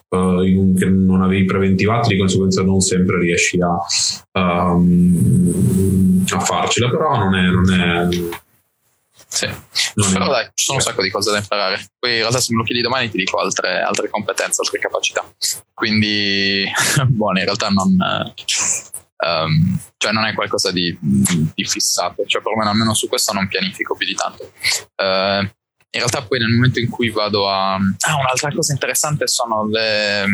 uh, in, che non avevi preventivato, di conseguenza non sempre riesci a, um, a farcela, però non è, non è sì, però dai, ci sono un sacco di cose da imparare. Poi in realtà se me lo chiedi domani ti dico altre, altre competenze, altre capacità. Quindi, buono, in realtà non, um, cioè non è qualcosa di, di, fissato, cioè perlomeno almeno su questo non pianifico più di tanto. Uh, in realtà poi nel momento in cui vado a... Ah, un'altra cosa interessante sono le,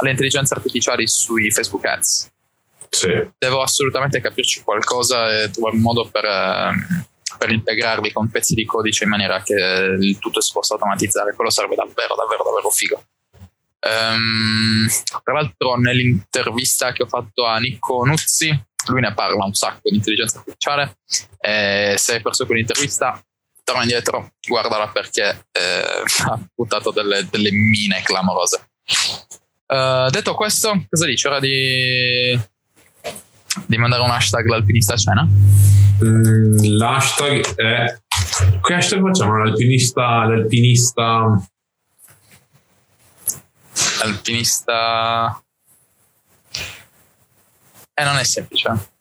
le intelligenze artificiali sui Facebook Ads. Sì. Devo assolutamente capirci qualcosa e trovare un modo per... Per integrarli con pezzi di codice in maniera che il tutto si possa automatizzare. Quello sarebbe davvero, davvero, davvero figo. Um, tra l'altro, nell'intervista che ho fatto a Nico Nuzzi, lui ne parla un sacco di intelligenza artificiale. E se hai perso quell'intervista, torna indietro, guardala perché eh, ha buttato delle, delle, mine clamorose. Uh, detto questo, cosa dici? Ora di, di mandare un hashtag l'alpinista a cena? Mm, l'hashtag è che hashtag facciamo? L'alpinista l'alpinista. L'alpinista. Eh non è semplice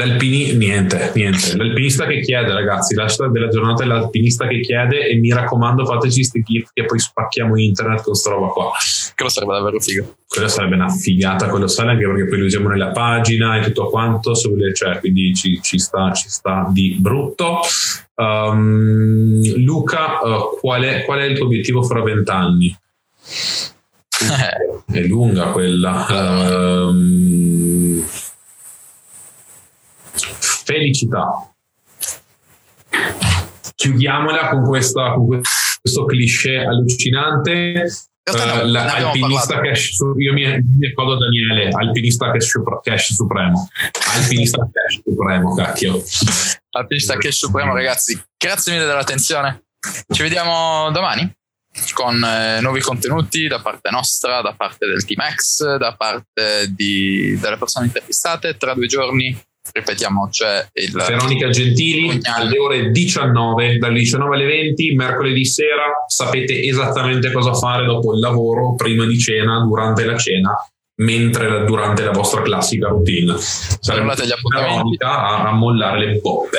L'alpini, niente, niente. L'alpinista che chiede, ragazzi, l'hashtag della giornata è l'alpinista che chiede e mi raccomando fateci sti gif che poi spacchiamo internet con sta roba qua. Quello sarebbe davvero figo. Quello sarebbe una figata colossale anche perché poi lo usiamo nella pagina e tutto quanto, cioè, quindi ci, ci, sta, ci sta di brutto. Um, Luca, uh, qual, è, qual, è, il tuo obiettivo fra vent'anni? è lunga quella. Um, felicità. Chiudiamola con, questa, con questo cliché allucinante. Uh, l'alpinista cash su, io mi, mi ricordo Daniele alpinista cash, cash supremo alpinista cash supremo cacchio alpinista cash supremo ragazzi grazie mille dell'attenzione ci vediamo domani con eh, nuovi contenuti da parte nostra, da parte del Team X, da parte di, delle persone intervistate. Tra due giorni ripetiamo, c'è il Veronica Gentili alle ore 19, dalle 19 alle 20, mercoledì sera, sapete esattamente cosa fare dopo il lavoro, prima di cena, durante la cena, mentre durante la vostra classica routine. Gli appuntamenti a, a mollare le bombe.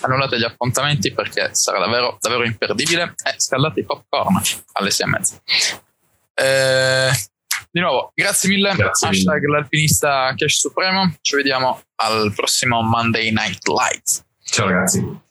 Annullate gli appuntamenti perché sarà davvero, davvero imperdibile e scaldate i popcorn alle 6 e mezza. Eh, di nuovo, grazie mille. Grazie Hashtag mille. l'alpinista Cash Supremo. Ci vediamo al prossimo Monday Night Light. Ciao ragazzi.